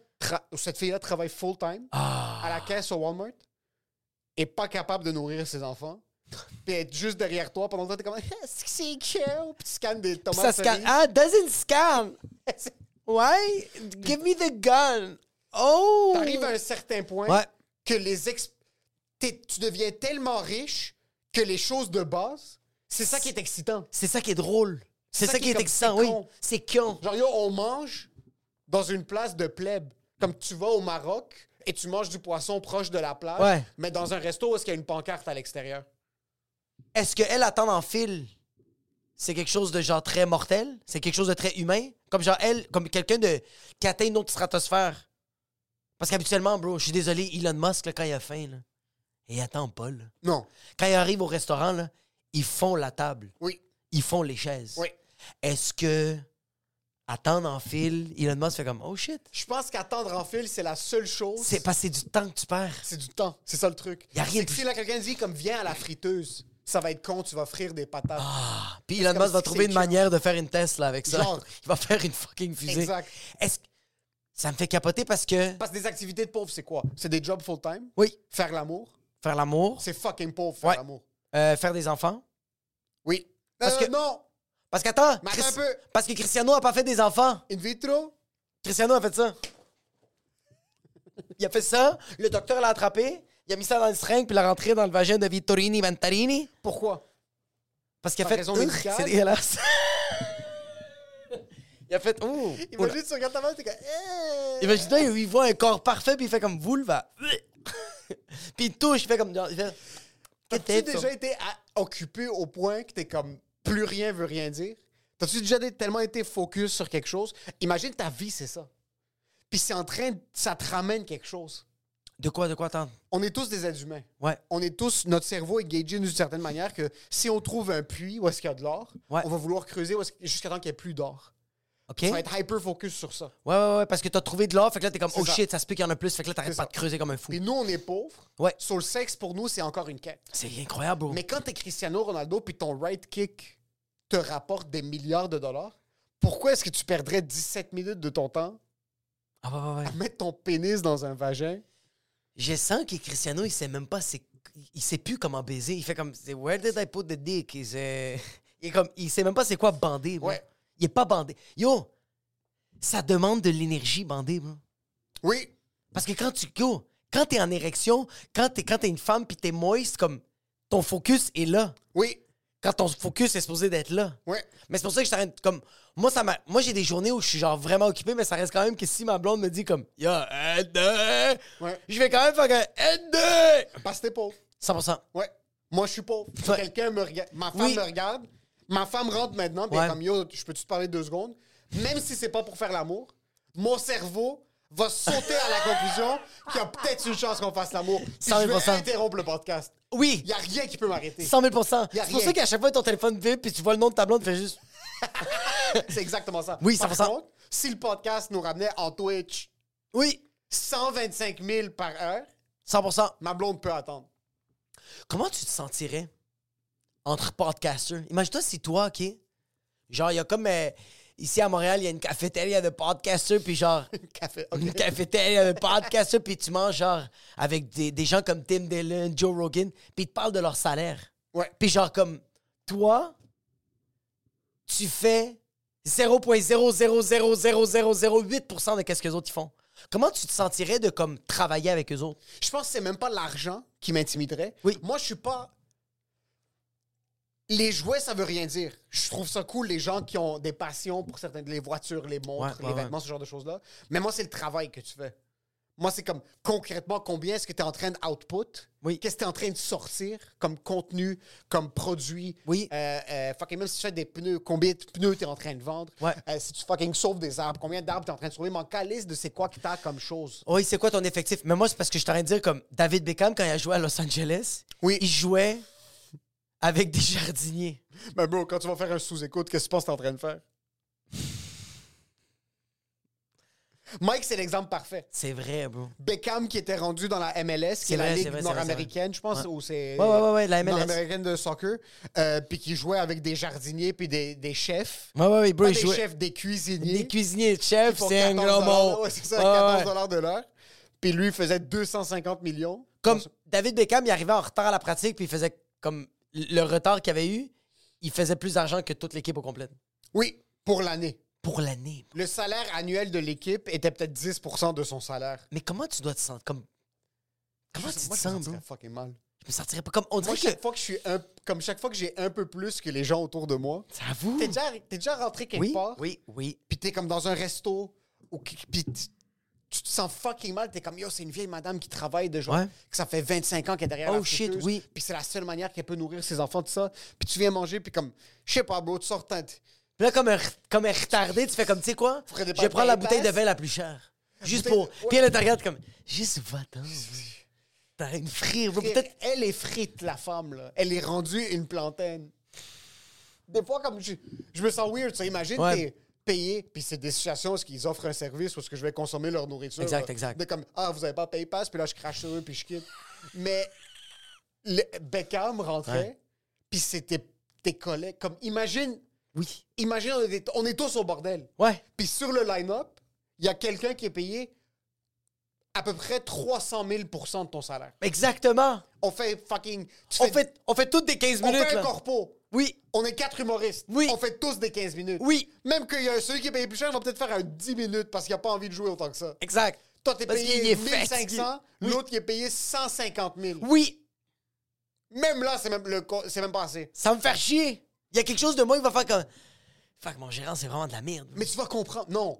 cette fille-là travaille full-time Ah. à la caisse au Walmart et pas capable de nourrir ses enfants. Puis être juste derrière toi pendant que t'es comme c'est cute? Puis tu scannes des tomates. ça scanne. Ah, doesn't scan. Why? Give me the gun. Oh! T'arrives à un certain point Ouais. que les ex... t'es- tu deviens tellement riche que les choses de base, c'est ça qui est excitant. C'est ça qui est drôle. C'est ça, qui est, excitant, c'est oui. C'est con. Genre, yo, on mange dans une place de plèbe. Comme tu vas au Maroc et tu manges du poisson proche de la plage, Ouais. mais dans un resto où est-ce qu'il y a une pancarte à l'extérieur? Est-ce qu'elle attend en fil? C'est quelque chose de genre très mortel? C'est quelque chose de très humain? Comme genre elle, comme quelqu'un de qui atteint une autre stratosphère? Parce qu'habituellement, bro, je suis désolé, Elon Musk, là, quand il a faim, là, il attend pas, là. Non. Quand il arrive au restaurant, là, ils font la table. Oui. Ils font les chaises. Oui. Est-ce que attendre en fil, Elon Musk fait comme, oh shit? Je pense qu'attendre en fil, c'est la seule chose. C'est parce que c'est du temps que tu perds. C'est du temps. C'est ça le truc. Y a rien de que plus- si là, quelqu'un dit comme viens à la friteuse, ça va être con, tu vas frire des patates. Ah, Puis Elon Musk va trouver une manière de faire une Tesla avec ça. Genre. Il va faire une fucking fusée. Exact. Est-ce que ça me fait capoter parce que Parce que des activités de pauvres, c'est quoi? C'est des jobs full-time? oui, Faire l'amour? faire l'amour, C'est fucking pauvre, faire Ouais. l'amour. euh, faire des enfants. Oui. Parce Euh, que- Non! Parce qu'attends, Mais attends Chris- un peu. parce que Cristiano a pas fait des enfants. In vitro? Cristiano a fait ça. Il a fait ça, le docteur l'a attrapé, il a mis ça dans le seringue puis l'a rentré dans le vagin de Vittorini Ventarini Pourquoi? parce qu'il a Par fait raison Ugh, médicale? c'est dégueulasse. il a fait ouh. Imagine, tu regardes ta main, t'es comme. Eh. Imagine-toi, il voit un corps parfait puis il fait comme vulva. puis il touche, il fait comme il fait T'as-tu Qu'est-ce que déjà c'est, été à- occupé au point que t'es comme plus rien veut rien dire? T'as-tu déjà dé- tellement été focus sur quelque chose? Imagine ta vie, c'est ça. Puis c'est en train, ça te ramène quelque chose. De quoi, de quoi attendre? On est tous des êtres humains. Ouais. On est tous, notre cerveau est gagé d'une certaine manière que si on trouve un puits où est-ce qu'il y a de l'or, Ouais. on va vouloir creuser jusqu'à temps qu'il n'y ait plus d'or. OK? Tu vas être hyper focus sur ça. Ouais, ouais, ouais, parce que t'as trouvé de l'or, fait que là, t'es comme, oh ça. shit, ça se peut qu'il y en a plus, fait que là, t'arrêtes pas ça. de creuser comme un fou. Puis nous, on est pauvres. Ouais. Sur le sexe, pour nous, c'est encore une quête. C'est incroyable, bro. Mais quand t'es Cristiano Ronaldo puis ton right kick te rapporte des milliards de dollars, pourquoi est-ce que tu perdrais 17 minutes de ton temps Ah, ouais, ouais, ouais. à mettre ton pénis dans un vagin? Je sens que Cristiano, il sait même pas, c'est, il sait plus comment baiser. Il fait comme, where did I put the dick? Il, sait- il est comme, il sait même pas c'est quoi bander, bro. Ouais. Il est pas bandé. Yo, ça demande de l'énergie bandé, bro. Oui. Parce que quand tu, yo, quand t'es en érection, quand t'es, quand t'es une femme pis t'es moist, comme, ton focus est là. Oui. Quand ton focus est supposé d'être là. Ouais. Mais c'est pour ça que je t'arrête comme. Moi, ça. Moi, j'ai des journées où je suis genre vraiment occupé, mais ça reste quand même que si ma blonde me dit comme Yo, aide! Ouais. Je vais quand même faire que aide! Parce que t'es pauvre. 100%. Ouais. Moi, je suis pauvre. Ouais. Quelqu'un me regarde. Ma femme Oui. me regarde. Ma femme rentre maintenant, puis elle est Ouais. comme Yo, je peux-tu te parler deux secondes? Même si c'est pas pour faire l'amour, mon cerveau va sauter à la conclusion qu'il y a peut-être une chance qu'on fasse l'amour. Puis je vais 100%. interrompre le podcast. Oui! Il y a rien qui peut m'arrêter. 100 000 Y a C'est pour rien. ça qu'à chaque fois ton téléphone vibre puis tu vois le nom de ta blonde, tu fais juste. C'est exactement ça. Oui, Par 100%. contre, si le podcast nous ramenait en Twitch Oui! 125 000 par heure, 100 ma blonde peut attendre. Comment tu te sentirais? Entre podcasters? Imagine-toi si toi, OK? Genre, il y a comme. euh, ici à Montréal, il y a une cafétéria de podcasters, puis genre. Café. Une cafétéria de podcasters, puis tu manges genre avec des, des gens comme Tim Dillon, Joe Rogan, puis ils te parlent de leur salaire. Ouais. Puis genre comme toi, tu fais 0.0000008% de qu'est-ce que les autres ils font. Comment tu te sentirais de comme travailler avec eux autres? Je pense que c'est même pas l'argent qui m'intimiderait. Oui. Moi, je suis pas. Les jouets, ça veut rien dire. Je trouve ça cool, les gens qui ont des passions pour certaines les voitures, les montres, Ouais, les ouais. vêtements, ce genre de choses-là. Mais moi, c'est le travail que tu fais. Moi, c'est comme concrètement combien est-ce que tu es en train d'output? Oui. Qu'est-ce que tu es en train de sortir comme contenu, comme produit? Oui. Euh, euh, fucking même si tu fais des pneus, combien de pneus tu es en train de vendre? Ouais. Euh, si tu fucking sauves des arbres, combien d'arbres tu es en train de sauver? M'en calisse de c'est quoi que tu as comme chose? Oui, c'est quoi ton effectif? Mais moi, c'est parce que je t'arrête de dire comme David Beckham, quand il a joué à Los Angeles, Oui. il jouait avec des jardiniers. Mais bro, quand tu vas faire un sous-écoute, qu'est-ce que tu penses que tu es en train de faire? Mike, c'est l'exemple parfait. C'est vrai, bro. Beckham qui était rendu dans la MLS, qui est la ligue nord-américaine, je pense, Ouais. ou c'est Ouais, ouais, ouais, ouais, la MLS. nord-américaine de soccer, euh, puis qui jouait avec des jardiniers puis des, des chefs. Ouais, ouais, ouais, bro, Pas il des jouait. chefs, des cuisiniers. Des cuisiniers de chef, qui font c'est un 14 gros mot. Ouais, c'est ça, Ouais, 14 ouais. dollars de l'heure. Puis lui, il faisait 250 millions. Comme David Beckham, il arrivait en retard à la pratique, puis il faisait comme le retard qu'il avait eu, il faisait plus d'argent que toute l'équipe au complet. Oui, pour l'année. Pour l'année. Le salaire annuel de l'équipe était peut-être 10% de son salaire. Mais comment tu dois te sentir? Comme... Comment tu te sens, bro? fucking mal. Je me sentirais pas comme. On Moi, que. chaque fois que je suis un, comme chaque fois que j'ai un peu plus que les gens autour de moi, J'avoue. t'es déjà, t'es déjà rentré quelque Oui, part, oui, oui. puis t'es comme dans un resto, ou puis tu tu te sens fucking mal, t'es comme yo, c'est une vieille madame qui travaille de genre, Ouais. que ça fait 25 ans qu'elle est derrière Oh, shit, friteuse, oui. Puis c'est la seule manière qu'elle peut nourrir ses enfants, tout ça. Puis tu viens manger, puis comme, je sais pas, bro, tu sors teinte. Puis là, comme un, comme un retardé, tu fais comme, tu sais quoi? Je prendre la bouteille de vin la plus chère. Juste pour. Puis elle, elle te regarde comme, juste va-t'en. T'as une frire. Peut-être. Elle est frite, la femme, là. Elle est rendue une plantaine. Des fois, comme je, je me sens weird, ça. Imagine, Ouais. Payé, puis c'est des situations où ils offrent un service où est-ce que je vais consommer leur nourriture. Exact, là. exact. De comme, ah, vous avez pas payé puis là, je crache sur eux, puis je quitte. Mais le, Beckham rentrait, Ouais. puis c'était tes collègues. Comme, imagine, Oui. imagine, on est, on est tous au bordel. Ouais. Puis sur le line-up, il y a quelqu'un qui est payé à peu près 300 000% de ton salaire. Exactement. On fait fucking. On fais- fait, on fait toutes des 15 on minutes, fait un corpo. Oui. On est quatre humoristes. Oui. On fait tous des 15 minutes. Oui. Même qu'il y a celui qui est payé plus cher, il va peut-être faire un 10 minutes parce qu'il n'a pas envie de jouer autant que ça. Exact. Toi, t'es payé qu'il est 1500, fatigué. Oui. l'autre, il est payé 150 000. Oui. Même là, c'est même, le co- c'est même pas assez. Ça me fait chier. Il y a quelque chose de moi qui va faire comme. Fuck, mon gérant, c'est vraiment de la merde. Mais tu vas comprendre. Non.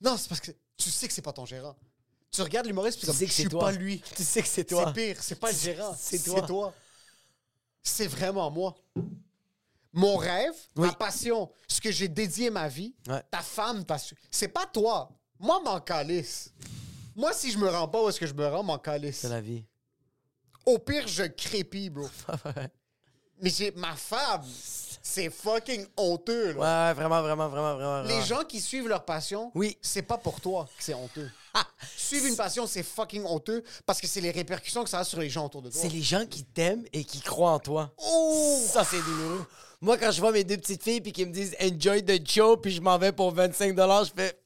Non, c'est parce que tu sais que c'est pas ton gérant. Tu regardes l'humoriste, puis Tu sais que c'est toi. pas lui. Tu sais que c'est toi. C'est pire, c'est pas le gérant. c'est C'est toi. C'est vraiment moi. Mon rêve, Oui. ma passion, ce que j'ai dédié ma vie, Ouais. ta femme, ta c'est pas toi. Moi, m'en calisse. Moi, si je me rends pas où est-ce que je me rends, m'en calisse. C'est la vie. Au pire, je crépis, bro. Mais j'ai ma femme, c'est fucking honteux, là. Ouais, vraiment, vraiment, vraiment, vraiment. Les gens qui suivent leur passion, Oui. c'est pas pour toi que c'est honteux. Suivre une passion, c'est fucking honteux parce que c'est les répercussions que ça a sur les gens autour de toi. C'est les gens qui t'aiment et qui croient en toi. Oh! Ça, c'est douloureux. Moi, quand je vois mes deux petites filles puis qui me disent enjoy the show puis je m'en vais pour 25 je fais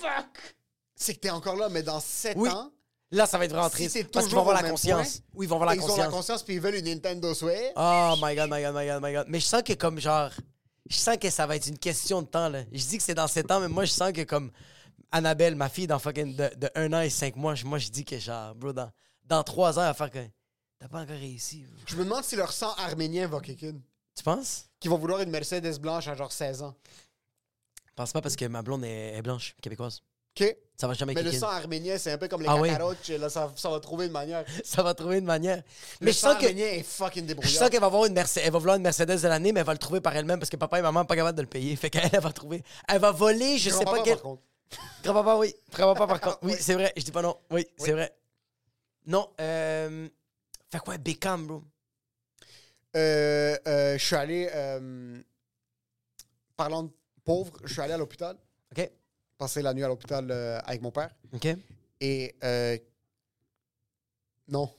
fuck. C'est que t'es encore là, mais dans 7 Oui. ans, Là, ça va être vraiment triste. parce qu'ils vont avoir la conscience. point, oui, ils vont avoir la ils ont la conscience. conscience puis ils veulent une Nintendo Switch. Oh my god, my god, my god, my god. Mais je sens que comme genre. Je sens que ça va être une question de temps, là. Je dis que c'est dans 7 ans, mais moi, je sens que comme Annabelle, ma fille, dans fucking de, de 1 an et 5 mois, je- moi, je dis que genre, bro, dans, dans 3 ans, elle va faire que. T'as pas encore réussi. bro. Je me demande si leur sang arménien va kick in. Tu penses? Qui vont vouloir une Mercedes blanche à genre 16 ans. Je pense pas parce que ma blonde est, est blanche, québécoise. OK? Ça va jamais Mais le sang arménien, c'est un peu comme les Ah oui. Là, ça, ça va trouver une manière. Ça va trouver une manière. Le Mais je sang sens que. est fucking Je débrouillard. sens qu'elle va avoir une Mercedes, elle va vouloir une Mercedes de l'année, mais elle va le trouver par elle-même parce que papa et maman sont pas capables de le payer. Fait qu'elle elle va trouver. Elle va voler, je sais pas quel. par contre. Grand-papa, oui. Grand-papa, par contre. Oui, c'est vrai. Je dis pas non. Oui, c'est vrai. Non, euh. Fait quoi, Beckham, bro? Euh, euh, je suis allé. euh, parlant de pauvre, je suis allé à l'hôpital. OK. Passer la nuit à l'hôpital euh, avec mon père. OK. Et. euh, non.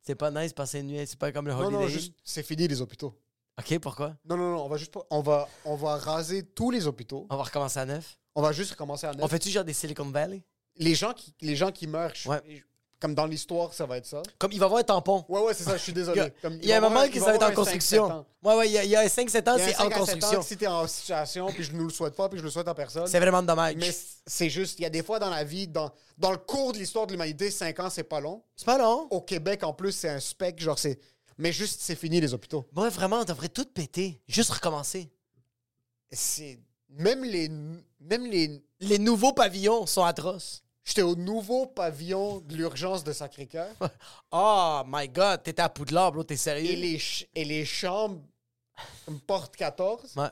C'est pas nice passer une nuit, c'est pas comme le Non, Holiday non, Inn. juste. C'est fini les hôpitaux. OK, pourquoi? Non, non, non, on va juste. On va, on va raser tous les hôpitaux. On va recommencer à neuf. On va juste recommencer à neuf. On fait-tu genre des Silicon Valley? Les gens qui, les gens qui meurent, je- Ouais. comme dans l'histoire, ça va être ça. Comme il va y avoir un tampon. Ouais, ouais, c'est ça, je suis désolé. Comme, il y a un va moment avoir- qui il ça va être en avoir un 5-7 construction. ans. Ouais, ouais, il y a, il y a un 5-7 ans, Il y a un c'est en 5 à 7 ans construction. que si t'es en situation, puis je ne le souhaite pas, puis je le souhaite à personne. C'est vraiment dommage. Mais c'est juste, il y a des fois dans la vie, dans, dans le cours de l'histoire de l'humanité, 5 ans, c'est pas long. C'est pas long. Au Québec, en plus, c'est un spec, genre c'est. Mais juste, c'est fini les hôpitaux. Ouais, vraiment, on devrait tout péter. Juste recommencer. C'est. Même les. Même les. Les nouveaux pavillons sont atroces. J'étais au nouveau pavillon de l'urgence de Sacré-Cœur. Oh my god, t'étais à Poudlard, bro, t'es sérieux? et, les ch- et les chambres porte 14, Ouais.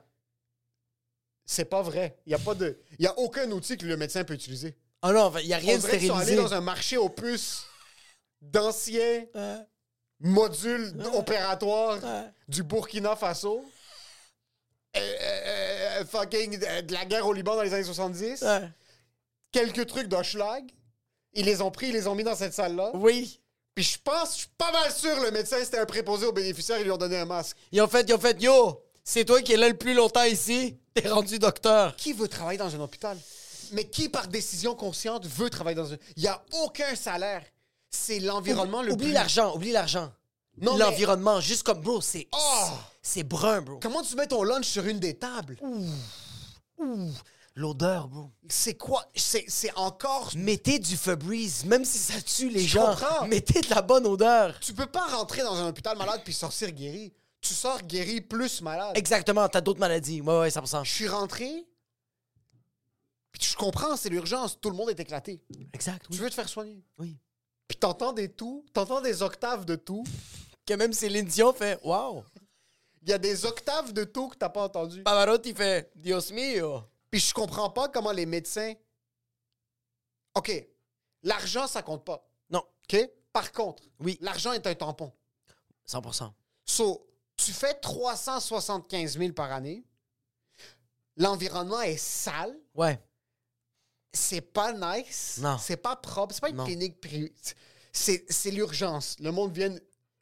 c'est pas vrai. Il n'y a, pas de- y a aucun outil que le médecin peut utiliser. Oh non, il y a rien On de dirait qu'ils sont allés stérilisé. dans un marché aux puces d'anciens Ouais. modules opératoires Ouais. du Burkina Faso. Euh, euh, euh, fucking de, la guerre au Liban dans les années 70. Ouais. Quelques trucs d'Hochelag. Ils les ont pris, ils les ont mis dans cette salle-là. Oui. Puis je pense, je suis pas mal sûr, le médecin, c'était un préposé aux bénéficiaires, ils lui ont donné un masque. Ils ont fait, ils ont fait, yo, c'est toi qui es là le plus longtemps ici, t'es rendu docteur. Qui veut travailler dans un hôpital? Mais qui, par décision consciente, veut travailler dans un... Il n'y a aucun salaire. C'est l'environnement le Oublie plus... l'argent, oublie l'argent. Non, mais- L'environnement, juste comme, bro, c'est. Oh! C'est brun, bro. Comment tu mets ton lunch sur une des tables? L'odeur, bro. C'est quoi? C'est c'est encore... Mettez du Febreze, même si ça tue les Je gens. comprends. Mettez de la bonne odeur. Tu peux pas rentrer dans un hôpital malade puis sortir guéri. Tu sors guéri plus malade. Exactement, t'as d'autres maladies. Ouais, ouais, 100%. Je suis rentré, puis je comprends, c'est l'urgence. Tout le monde est éclaté. Exact, oui. Tu veux te faire soigner? Oui. Puis t'entends des tout, t'entends des octaves de tout. Que même Céline Dion fait, wow. Il y a des octaves de tout que t'as pas entendu. Pavarotti fait, Dios mio. Puis je comprends pas comment les médecins. OK, l'argent, ça compte pas. Non, OK? Par contre, Oui. l'argent est un tampon. 100%. So, tu fais 375 000 par année. L'environnement est sale. Ouais. C'est pas nice. Non. C'est pas propre. C'est pas une Non. clinique privée. C'est c'est l'urgence. Le monde vient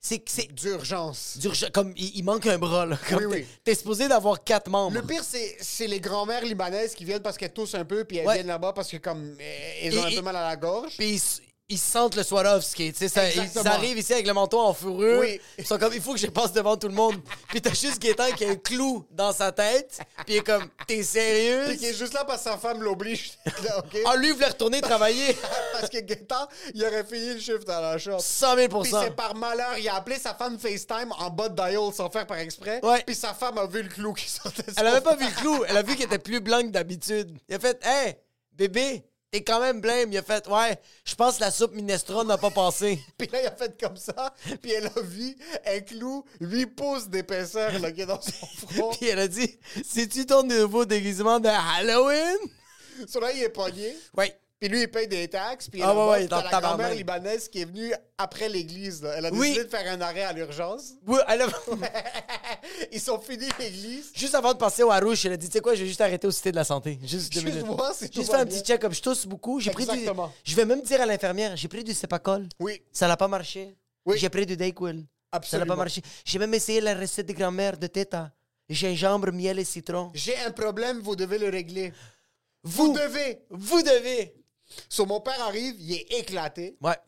C'est c'est d'urgence. d'urgence. Comme il, il manque un bras, là. Comme Oui, t'es- oui. T'es supposé d'avoir quatre membres. Le pire, c'est c'est les grands-mères libanaises qui viennent parce qu'elles toussent un peu, puis elles Ouais. viennent là-bas parce que comme euh, elles ont Et- un et- peu mal à la gorge. Puis ils, s- ils sentent le Swarovski, tu sais, ça- ils Exactement. arrivent ici avec le manteau en fourrure. Oui. Ils sont comme, il faut que je passe devant tout le monde. Puis t'as juste Gaétan qui a un clou dans sa tête. Puis il est comme, t'es sérieux? Puis qui est juste là parce que sa femme l'oblige. Là, OK? Ah, lui, il voulait retourner travailler. parce que Gaëtan, il aurait fini le shift à la shop. 100 000 Puis c'est par malheur, il a appelé sa femme FaceTime en bas de dial sans faire par exprès. Ouais. Puis sa femme a vu le clou qui sortait Elle avait pas vu le clou. Elle a vu qu'il était plus blanc que d'habitude. Il a fait, hey, bébé, t'es quand même blême. Il a fait, ouais, je pense que la soupe minestrone n'a pas passé. Puis là, il a fait comme ça. Puis elle a vu un clou 8 pouces d'épaisseur là, qui est dans son front. Puis elle a dit, c'est-tu ton nouveau déguisement de Halloween? Sur là, il est pogné. Ouais. Puis lui, il paye des taxes. Puis Ah ouais, ouais, en la grand-mère libanaise qui est venue après l'église. là. Elle a Oui. décidé de faire un arrêt à l'urgence. Oui, elle a- Ils sont finis l'église. Juste avant de passer au Harouche, elle a dit, tu sais quoi, je vais juste arrêter au Cité de la Santé. Juste deux Juste minutes. tout Juste faire un petit check-up. Je tousse beaucoup. J'ai pris du... Je vais même dire à l'infirmière, j'ai pris du Cepacol. Oui, Ça n'a pas marché. Oui. J'ai pris du Dayquil. Ça n'a absolument. pas marché. J'ai même essayé la recette de grand-mère de Teta. Gingembre, miel et citron. J'ai un problème, vous devez le régler. Vous, Vous devez. vous devez. So, mon père arrive, il est éclaté. Ouais.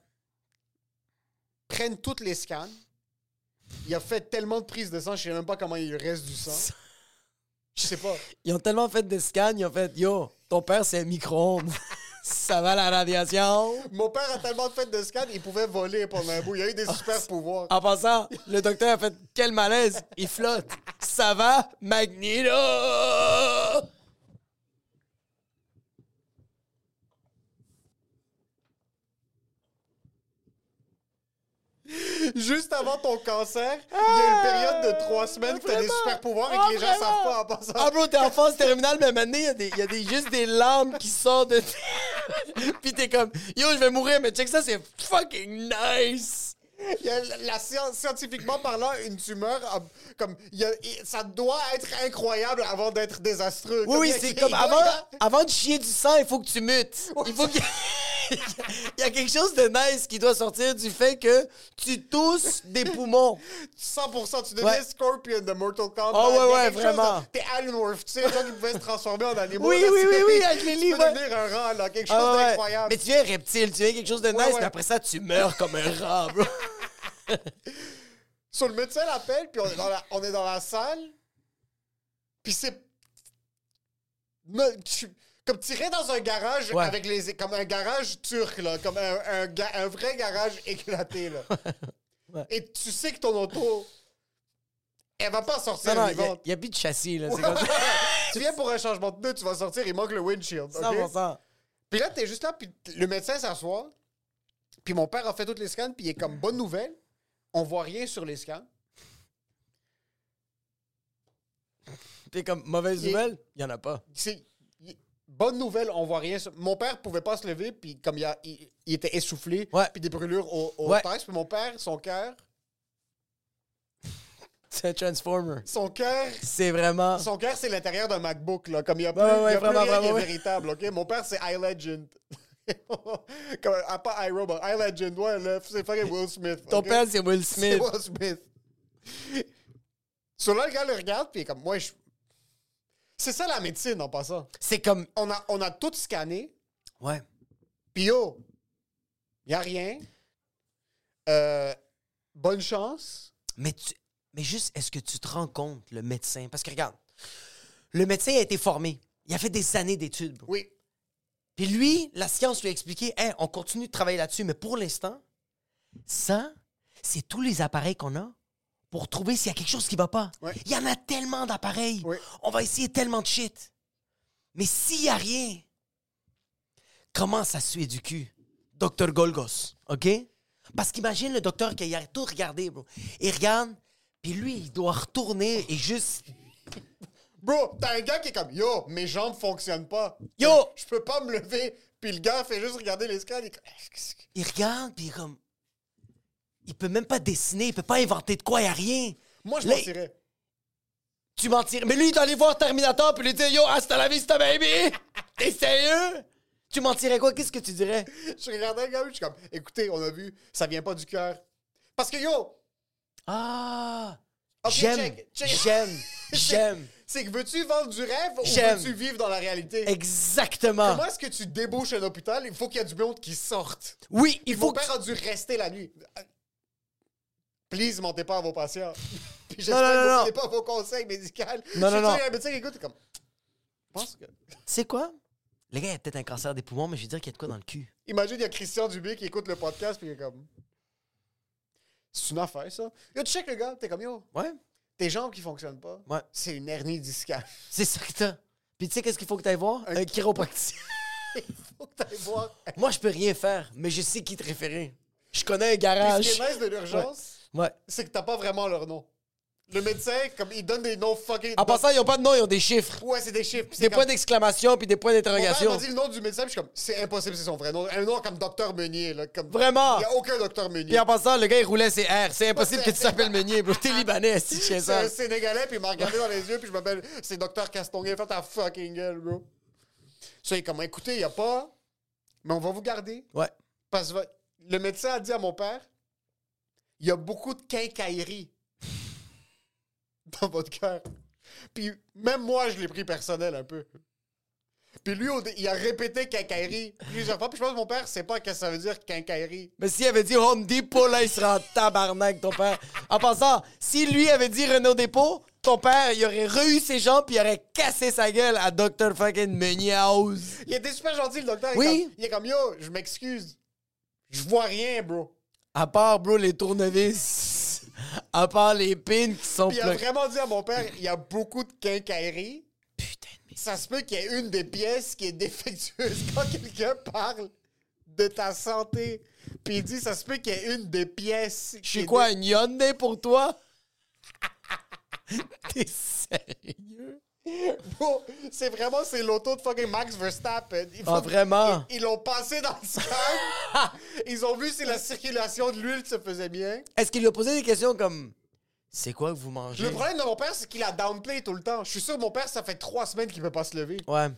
Prennent toutes les scans. Il a fait tellement de prises de sang, je sais même pas comment il reste du sang. Je sais pas. Ils ont tellement fait de scans, ils ont fait Yo, ton père, c'est un micro-ondes. Ça va la radiation? Mon père a tellement fait de scans, il pouvait voler pendant un bout. Il a eu des super pouvoirs. En passant, le docteur a fait Quel malaise Il flotte. Ça va Magneto Juste avant ton cancer, il y a une période de trois semaines que t'as des super pouvoirs et que les gens savent pas en passant. Ah, bro, t'es en phase terminale, mais maintenant, il y a, des, il y a des, juste des larmes qui sortent de. Puis t'es comme Yo, je vais mourir, mais check ça, c'est fucking nice. Il y a la, science, scientifiquement parlant, une tumeur, euh, comme, il y a- il- ça doit être incroyable avant d'être désastreux. Oui, c'est comme avant, avant de chier du sang, il faut que tu mutes. Il faut qu'il il y a quelque chose de nice qui doit sortir du fait que tu tousses des poumons. 100%, tu deviens Ouais. Scorpion de Mortal Kombat. Ah ouais, ouais, vraiment. T'es Alan Wolf, tu sais, gens qui pouvaient se transformer en animaux. Oui, là, oui, oui, oui, avec les tu peux ouais. devenir un rat, là, quelque chose Ah ouais. d'incroyable. Mais tu viens un reptile, tu viens quelque chose de nice, mais après ça, tu meurs comme un rat, bro. Sur le médecin l'appelle, puis on est dans la, on est dans la salle. Puis c'est. Comme tirer dans un garage Ouais. avec les. Comme un garage turc, là. Comme un, un, vrai garage éclaté, là. Ouais. Et tu sais que ton auto. Elle va pas sortir Non, non, il n'y a, plus de châssis, là. C'est comme ça. tu viens pour un changement de pneu, tu vas sortir, il manque le windshield. ok? 100%. Puis là, t'es juste là, puis le médecin s'assoit. Puis mon père a fait toutes les scans, puis il est comme bonne nouvelle. On voit rien sur les scans. T'es comme mauvaise nouvelle? Il y en a pas. C'est bonne nouvelle, on voit rien. Mon père pouvait pas se lever, puis comme il, a- il- il était essoufflé, Ouais. puis des brûlures au, au Ouais. texte. Puis mon père, son cœur, C'est un Transformer. son cœur, C'est vraiment. son cœur, c'est l'intérieur d'un MacBook là. Comme il y a plus, Ouais, il y a plus rien vraiment, véritable, ok? Mon père, c'est iLegend. Comme, ah, pas iRobot, iLegend, ouais, là, c'est fucking Will Smith. Ton père, c'est Will C'est Smith. Will Smith. Sur là, le gars le regarde, puis il est comme, moi, je. C'est ça la médecine en passant. C'est comme. On a, on a tout scanné, Ouais. puis yo, y a rien. Euh, bonne chance. Mais, tu... mais juste, est-ce que tu te rends compte, le médecin? Parce que regarde, le médecin a été formé. Il a fait des années d'études. bro. Oui. Puis lui, la science lui a expliqué, Hey, on continue de travailler là-dessus, mais pour l'instant, ça, c'est tous les appareils qu'on a pour trouver s'il y a quelque chose qui va pas. Ouais. Il y en a tellement d'appareils. On va essayer tellement de shit. Mais s'il y a rien, comment ça suit du cul? Docteur Golgos, OK? Parce qu'imagine le docteur qui a tout regardé, bro. Il regarde, puis lui, il doit retourner et juste... Bro, t'as un gars qui est comme, yo, mes jambes fonctionnent pas. Yo! Je peux pas me lever. Puis le gars fait juste regarder les scans. Il Il regarde, puis il est comme... Il peut même pas dessiner, il peut pas inventer de quoi, il y a rien. Moi, je mentirais. Tu mentirais. Mais lui, il doit aller voir Terminator puis lui dire Yo, hasta la vista, baby! T'es sérieux? Tu mentirais quoi? Qu'est-ce que tu dirais? Je regardais le gars, je suis comme, écoutez, on a vu, ça vient pas du cœur. Parce que yo, Ah! J'aime, j'aime, j'aime. C'est que veux-tu vendre du rêve ou veux-tu vivre dans la réalité? Exactement. Comment est-ce que tu débouches un hôpital? Il faut qu'il y ait du monde qui sorte. Oui, il faut Mon que... père a dû rester la nuit. Please, mentez pas à vos patients. Puis Non, j'espère non, que vous prenez pas vos conseils médicaux. Non, non, suis non. y un médecin qui écoute, comme... Je pense que... C'est quoi? Le gars, il a peut-être un cancer des poumons, mais je veux dire qu'il y a de quoi dans le cul. Imagine, il y a Christian Dubé qui écoute le podcast, puis il est comme... C'est une affaire, ça. Yo, tu check le gars, t'es comme, yo, Ouais? Tes jambes qui fonctionnent pas, Ouais. c'est une hernie discale. C'est ça que t'as. Puis tu sais qu'est-ce qu'il faut que t'ailles voir? Un chiropracticien. il faut que t'ailles voir. Moi, je peux rien faire, mais je sais qui te référer. Je connais un Puis ce garage. qui est nice de l'urgence, Ouais. c'est que t'as pas vraiment leur nom. Le médecin, comme, il donne des noms fucking... En passant, ils ont pas de nom, ils ont des chiffres. Ouais, c'est des chiffres. puis Des c'est points comme- d'exclamation puis des points Mon père d'interrogation. m'a dit le nom du médecin, puis je suis comme, c'est impossible, c'est son vrai nom. Un nom comme Docteur Meunier, là. Comme... Vraiment? Il y a aucun Docteur Meunier. Puis en passant, le gars, il roulait ses airs. C'est impossible que tu t'appelles Meunier, bro. T'es libanais, si tu fais C'est un ça. Sénégalais, puis il m'a regardé dans les yeux, puis je m'appelle, c'est Docteur Castonguay, fais ta fucking gueule, bro. Ça, il est comme, écoutez, il y a pas, mais on va vous garder. Ouais. Parce que le médecin a dit à mon père, il y a beaucoup de quincaillerie dans votre cœur. Puis même moi, je l'ai pris personnel un peu. Puis lui, il a répété quincaillerie plusieurs fois. Puis je pense que mon père sait pas ce que ça veut dire quincaillerie. Mais s'il avait dit Home Depot, là, il serait en tabarnak, ton père. En passant, si lui avait dit Renault Dépôt, ton père, il aurait reçu ses jambes puis il aurait cassé sa gueule à Dr. fucking Meunier House. Il était super gentil, le docteur. Il est Oui. comme- Il est comme, yo, je m'excuse. Je vois rien, bro. À part, bro, les tournevis. À part les pins qui sont Puis il a vraiment dit à mon père, il y a beaucoup de quincaillerie. Putain de merde. Ça se peut qu'il y ait une des pièces qui est défectueuse. Quand quelqu'un parle de ta santé, puis il dit, ça se peut qu'il y ait une des pièces. Je suis quoi, une Hyundai pour toi? T'es sérieux? Bro, c'est vraiment, c'est l'auto de fucking Max Verstappen. Ils Ah, vraiment? Ils l'ont passé dans le scan. ils ont vu si la circulation de l'huile se faisait bien. Est-ce qu'il lui a posé des questions comme C'est quoi que vous mangez? Le problème de mon père, c'est qu'il a downplay tout le temps. Je suis sûr que mon père, ça fait trois semaines qu'il peut pas se lever. Ouais.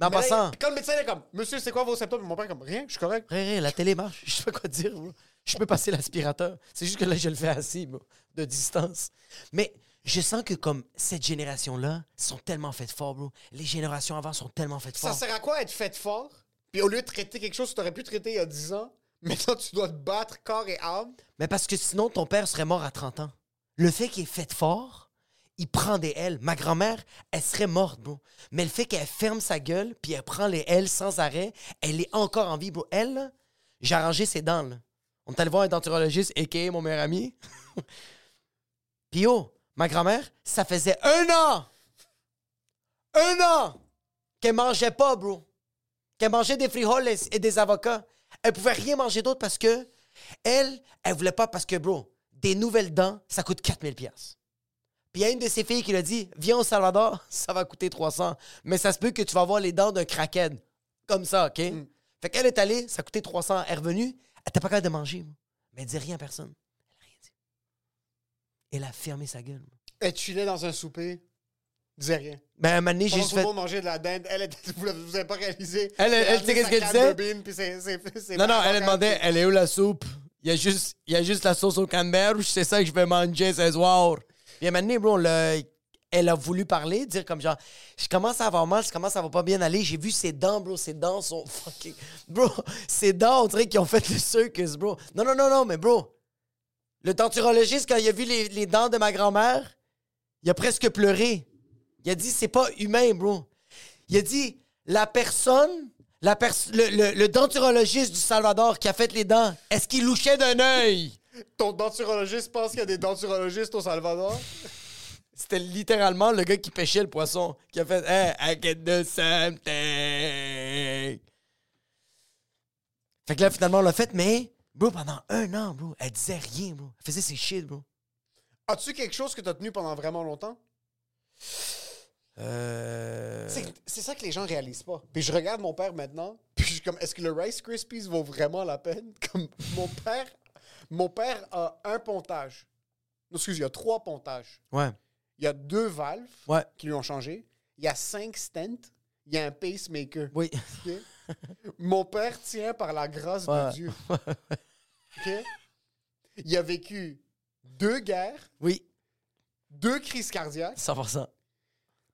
En passant, quand le médecin est comme, monsieur, c'est quoi vos symptômes? Mon père est comme, rien, je suis correct. Ré, ré, la télé marche. Je sais pas quoi dire. bro. Je peux passer l'aspirateur. C'est juste que là, je le fais assis, bro, de distance. Mais je sens que comme cette génération-là sont tellement faites fort, bro. Les générations avant sont tellement faites Ça fort. sert à quoi être fait fort? Puis au lieu de traiter quelque chose que tu aurais pu traiter il y a 10 ans, maintenant tu dois te battre corps et âme. Mais parce que sinon, ton père serait mort à 30 ans. Le fait qu'il est fait fort, il prend des ailes. Ma grand-mère, elle serait morte, bro. Mais le fait qu'elle ferme sa gueule, puis elle prend les ailes sans arrêt, elle est encore en vie, bro. Elle, j'ai arrangé ses dents, là. On est allé voir un denturologiste, a.k.a. mon meilleur ami. puis oh, ma grand-mère, ça faisait un an! Un an! Qu'elle mangeait pas, bro. qu'elle mangeait des frijoles et des avocats. Elle pouvait rien manger d'autre parce que elle, elle voulait pas parce que, bro, des nouvelles dents, ça coûte 4000 pièces. Puis il y a une de ses filles qui lui a dit Viens au Salvador, ça va coûter 300. Mais ça se peut que tu vas avoir les dents d'un crackhead. Comme ça, OK? Fait qu'elle est allée, ça coûté 300. Elle est revenue, elle était pas capable de manger. Mais elle dit rien à personne. Elle a rien dit. Elle a fermé sa gueule. Elle chillait dans un souper, disait rien. Ben, un moment donné, j'ai juste fait. mangeait de la dinde, elle était, vous l'avez vous avez pas réalisé. Elle, elle, elle, tu sais qu'est-ce qu'elle disait? de bean, puis c'est- c'est- c'est Non, non, pas elle demandait Elle est où la soupe? Il y a juste, il y a juste la sauce au canneberge, c'est ça que je vais manger ce soir. Puis à un moment donné, bro, le- elle a voulu parler, dire comme genre, je commence à avoir mal, je commence à va pas bien aller. J'ai vu ses dents, bro, ses dents sont fucking. Bro, ses dents, on dirait qu'ils ont fait le circus, bro. Non, non, non, non, mais bro, le denturologiste, quand il a vu les, les dents de ma grand-mère, il a presque pleuré. Il a dit, c'est pas humain, bro. Il a dit, la personne, la pers- le, le- le denturologiste du Salvador qui a fait les dents, est-ce qu'il louchait d'un œil? Ton denturologiste pense qu'il y a des denturologistes au Salvador? C'était littéralement le gars qui pêchait le poisson, qui a fait Hey, I can do something. Fait que là, finalement, on l'a fait, mais, bro, pendant un an, bro, elle disait rien, bro. Elle faisait ses shit, bro. As-tu quelque chose que t'as tenu pendant vraiment longtemps? Euh. C'est ça que les gens réalisent pas. Puis je regarde mon père maintenant, puis je suis comme, est-ce que le Rice Krispies vaut vraiment la peine? Comme mon père, mon père a un pontage. Non, excuse, il y a trois pontages. Ouais. Il y a deux valves Ouais. qui lui ont changé. Il y a cinq stents. Il y a un pacemaker. Oui. Mon père tient par la grâce Ouais. de Dieu. Il a vécu deux guerres, Oui. deux crises cardiaques, 100%.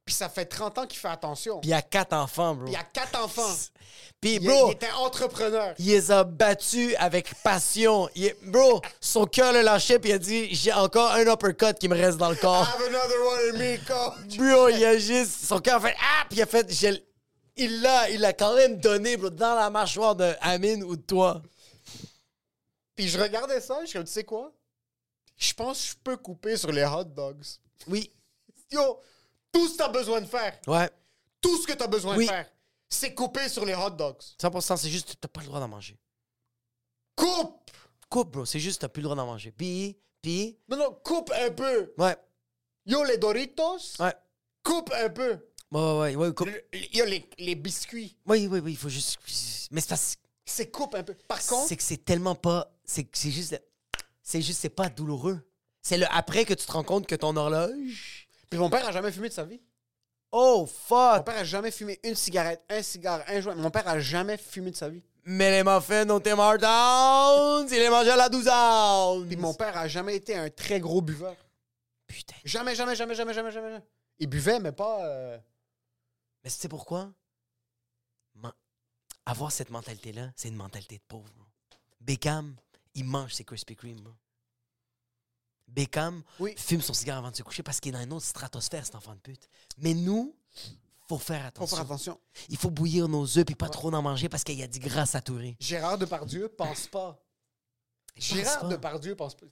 puis ça fait 30 ans qu'il fait attention. Puis il y a quatre enfants, bro. Puis il a quatre enfants. Puis, Il, bro, il était entrepreneur. il les a battus avec passion. Il bro, son cœur le lâchait, puis il a dit J'ai encore un uppercut qui me reste dans le corps. Have another one in me, coach. Bro, il a juste. Son cœur a fait Ah! Puis il a fait. Il l'a, il l'a quand même donné, bro, dans la mâchoire de Amine ou de toi. Puis je regardais ça, je suis comme, tu sais quoi? Je pense que je peux couper sur les hot dogs. Oui. Yo, tout ce que t'as besoin de faire, Ouais. tout ce que t'as besoin Oui. de faire, c'est couper sur les hot dogs. 100%, c'est juste, t'as pas le droit d'en manger. Coupe! Coupe, bro, c'est juste, t'as plus le droit d'en manger. Puis, puis, Non, non, coupe un peu. ouais, Yo, les Doritos, ouais. coupe un peu. Ouais, ouais, ouais, ouais, coupe. Le- Yo, les, les biscuits, Oui, oui, oui, il faut juste. Mais c'est parce c'est coupe un peu. Par contre, c'est que c'est tellement pas. C'est juste. C'est juste, c'est pas douloureux. C'est le après que tu te rends compte que ton horloge. puis mon père a jamais fumé de sa vie. Oh, Mon fuck! père a jamais fumé une cigarette, un cigare, un joint. Mon père a jamais fumé de sa vie. Mais les muffins au Tim Hortons, il les mangeait à la 12 ounces. Puis mon père a jamais été un très gros buveur. Putain. Jamais, jamais, jamais, jamais, jamais, jamais. Il buvait, mais pas. euh, Mais tu sais pourquoi? Man- Avoir cette mentalité-là, c'est une mentalité de pauvre. Beckham, il mange ses Krispy Kreme. Beckham Oui. fume son cigare avant de se coucher parce qu'il est dans une autre stratosphère, cet enfant de pute. Mais nous, faut faire Faut attention. faire attention. Il faut bouillir nos œufs puis pas trop en manger parce qu'il y a du gras saturé. Gérard Depardieu pense pas. Gérard pas. Depardieu pense pas.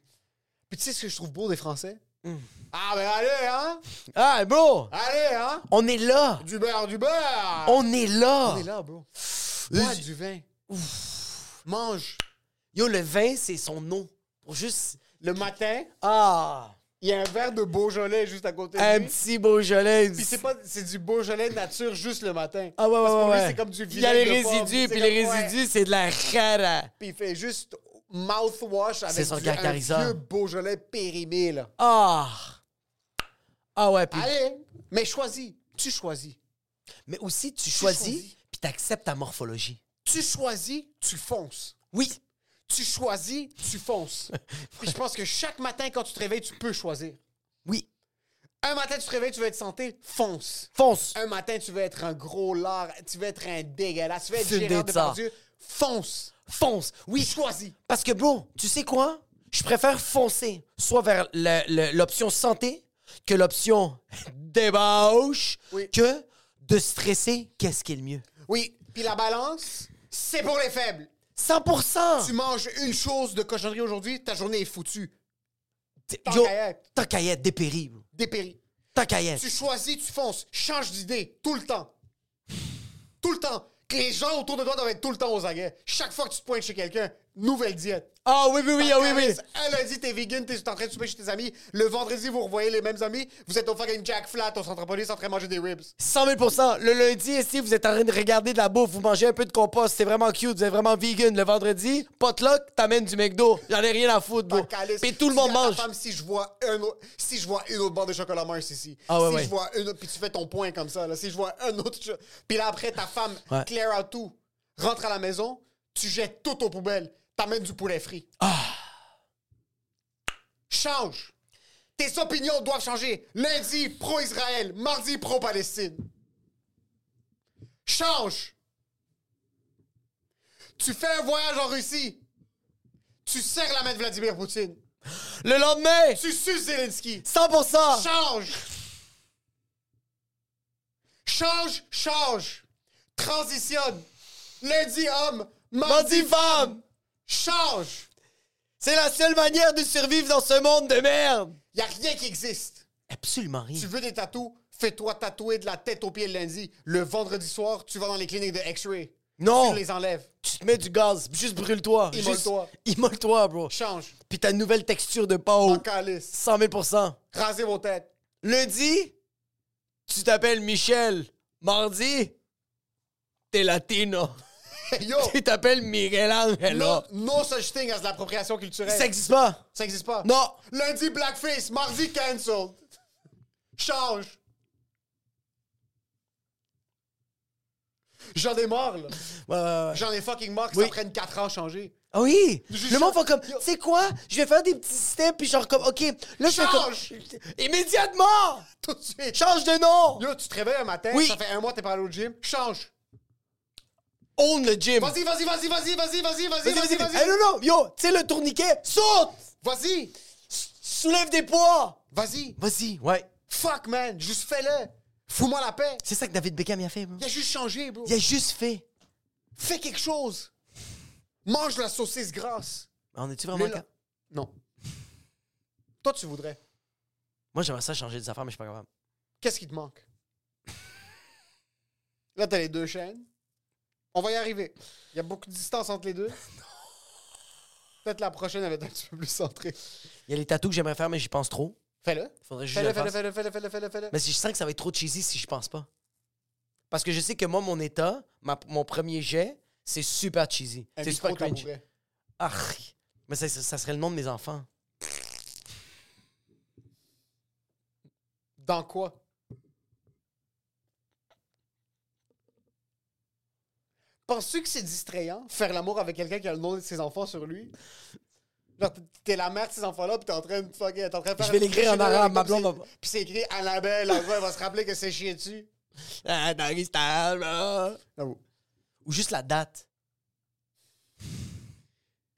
Puis tu sais ce que je trouve beau des Français? Hmm. Ah, ben allez, hein? Ah, bro! Allez, hein? On est là! Du beurre, du beurre! On est là! On est là, bro. Bois du vin. Mange. Yo, le vin, c'est son nom. Pour juste. Le matin, Ah! il y a un verre de Beaujolais juste à côté de Un lui. petit Beaujolais. Puis c'est pas c'est du Beaujolais nature juste le matin. Ah ouais, ouais, Parce que ouais. pour lui, ouais. c'est comme du Il y a les vinaigre de pomme. résidus, C'est puis les comme- ouais. résidus, c'est de la rara. Puis il fait juste mouthwash avec C'est son du, un vieux Beaujolais périmé, là. Ah! Ah ouais, puis. Allez, mais choisis. Tu choisis. Mais aussi, tu choisis. choisis, puis t'acceptes ta morphologie. Tu choisis, tu fonces. Oui. Tu choisis, tu fonces. Puis je pense que chaque matin, quand tu te réveilles, tu peux choisir. Oui. Un matin, tu te réveilles, tu veux être santé, fonce. Fonce. Un matin, tu veux être un gros lard, tu veux être un dégueulasse, tu veux être Fume Gérard des. Depardieu, fonce. Fonce. Oui. Choisis. Parce que, bro, tu sais quoi? Je préfère foncer soit vers le- le- l'option santé que l'option débauche Oui. que de stresser. Qu'est-ce qui est le mieux? Oui, puis la balance, c'est pour les faibles. 100%! Tu manges une chose de cochonnerie aujourd'hui, ta journée est foutue. Yo, tant qu'à y être, dépéri, bro. Dépéri. Tant qu'à y être. Tu choisis, tu fonces. Change d'idée tout le temps. Tout le temps. que les gens autour de toi doivent être tout le temps aux aguets. Chaque fois que tu te pointes chez quelqu'un, nouvelle diète. Ah oui, oui, oui, ah oui, oui. Un lundi, t'es vegan, t'es en train de souper chez tes amis. Le vendredi, vous revoyez les mêmes amis. Vous êtes au fucking Jack Flat au centre police en train de manger des ribs. 100 000 Le lundi, ici, vous êtes en train de regarder de la bouffe, vous mangez un peu de compost, c'est vraiment cute, vous êtes vraiment vegan. Le vendredi, potluck, t'amènes du McDo. J'en ai rien à foutre, bro. Puis tout le monde mange. femme, si je vois un autre, si je vois une autre barre de chocolat Mars ici, Ah ouais, si ouais. je vois une autre, puis tu fais ton point comme ça, là, si je vois un autre, puis là après ta femme Ouais. clear out tout, rentre à la maison, tu jettes tout aux poubelles, t'amènes du poulet frit. Ah. Change. Tes opinions doivent changer. Lundi, pro-Israël. Mardi, pro-Palestine. Change. Tu fais un voyage en Russie. Tu serres la main de Vladimir Poutine. Le lendemain, Tu suces Zelensky. 100% Change. Change, change. Transitionne. Lundi homme, Mardi femme. Change. C'est la seule manière de survivre dans ce monde de merde. Y a rien qui existe. Absolument rien. Tu veux des tatous? Fais-toi tatouer de la tête aux pieds le lundi. Le vendredi soir, tu vas dans les cliniques de X-ray. Non. Tu les enlèves. Tu te mets du gaz, juste brûle-toi. Immole-toi. Juste- Immole-toi, bro. Change. Puis ta nouvelle texture de peau. En calice. 100 000% Rasez vos têtes. Lundi, tu t'appelles Michel. Mardi, t'es latino. Yo! tu t'appelles Miguel Angel. No, no such thing as l'appropriation culturelle. Ça existe pas. Ça existe pas. Non. Lundi, blackface. Mardi, cancelled. Change. J'en ai marre, là. J'en ai fucking marre que Oui. ça prenne 4 ans à changer. Ah oui! Le monde fait comme, tu sais quoi? Je vais faire des petits systèmes, puis genre comme, OK, là, je fais comme... Change! Immédiatement! Tout de suite. Change de nom! Yo, tu te réveilles un matin, Oui. ça fait un mois que t'es pas allé au gym. Change. Own le gym! Vas-y, vas-y, vas-y, vas-y, vas-y, vas-y, vas-y, Vas-y, vas-y, vas-y. Eh, non, non! Yo, tu sais le tourniquet? Saute! Vas-y, Soulève des poids! vas-y. Vas-y, ouais. Fuck, man, juste fais-le. Fous-moi la paix. C'est ça que David Beckham y a fait, bro. Il a juste changé, bro. Il a juste fait. Fais quelque chose. Mange la saucisse grasse. On est-tu vraiment... Le- Non. Toi, tu voudrais. Moi, j'aimerais ça changer des affaires, mais je suis pas capable. Qu'est-ce qui te manque? Là, t'as les deux chaînes. On va y arriver. Il y a beaucoup de distance entre les deux. Peut-être la prochaine, elle va être un petit peu plus centrée. Il y a les tatous que j'aimerais faire, mais j'y pense trop. Fais-le. Faudrait juste Fais-le, le fais-le, fais-le, fais-le, fais-le, fais-le, fais-le. Mais si je sens que ça va être trop cheesy si je pense pas. Parce que je sais que moi, mon état, ma- mon premier jet, c'est super cheesy. Un C'est super micro cringe. tabouret. Ah, mais ça, ça- ça serait le nom de mes enfants. Dans quoi? Penses-tu que c'est distrayant, faire l'amour avec quelqu'un qui a le nom de ses enfants sur lui? Genre, t'es- la mère de ces enfants-là, pis t'es en train de t'es en train de faire Je vais l'écrire en arabe, ma blonde Puis c'est écrit Annabelle, en elle va se rappeler que c'est chié dessus. Ah. J'avoue. Ou juste la date.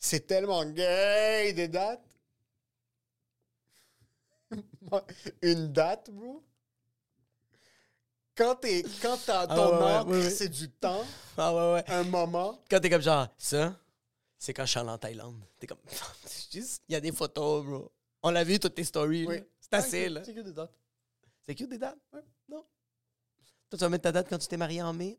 C'est tellement gay, des dates. Une date, bro? Quand t'es, quand t'as Ah ton ouais, ouais, encre, ouais, ouais. c'est du temps, Ah ouais, ouais. un moment. Quand t'es comme genre, ça, c'est quand je suis allé en Thaïlande. T'es comme, juste, il y a des photos, bro. On l'a vu, toutes tes stories. Oui. C'est assez, Ah, là. C'est que des dates. C'est cute des dates? Non. Toi, tu vas mettre ta date quand tu t'es marié en mai?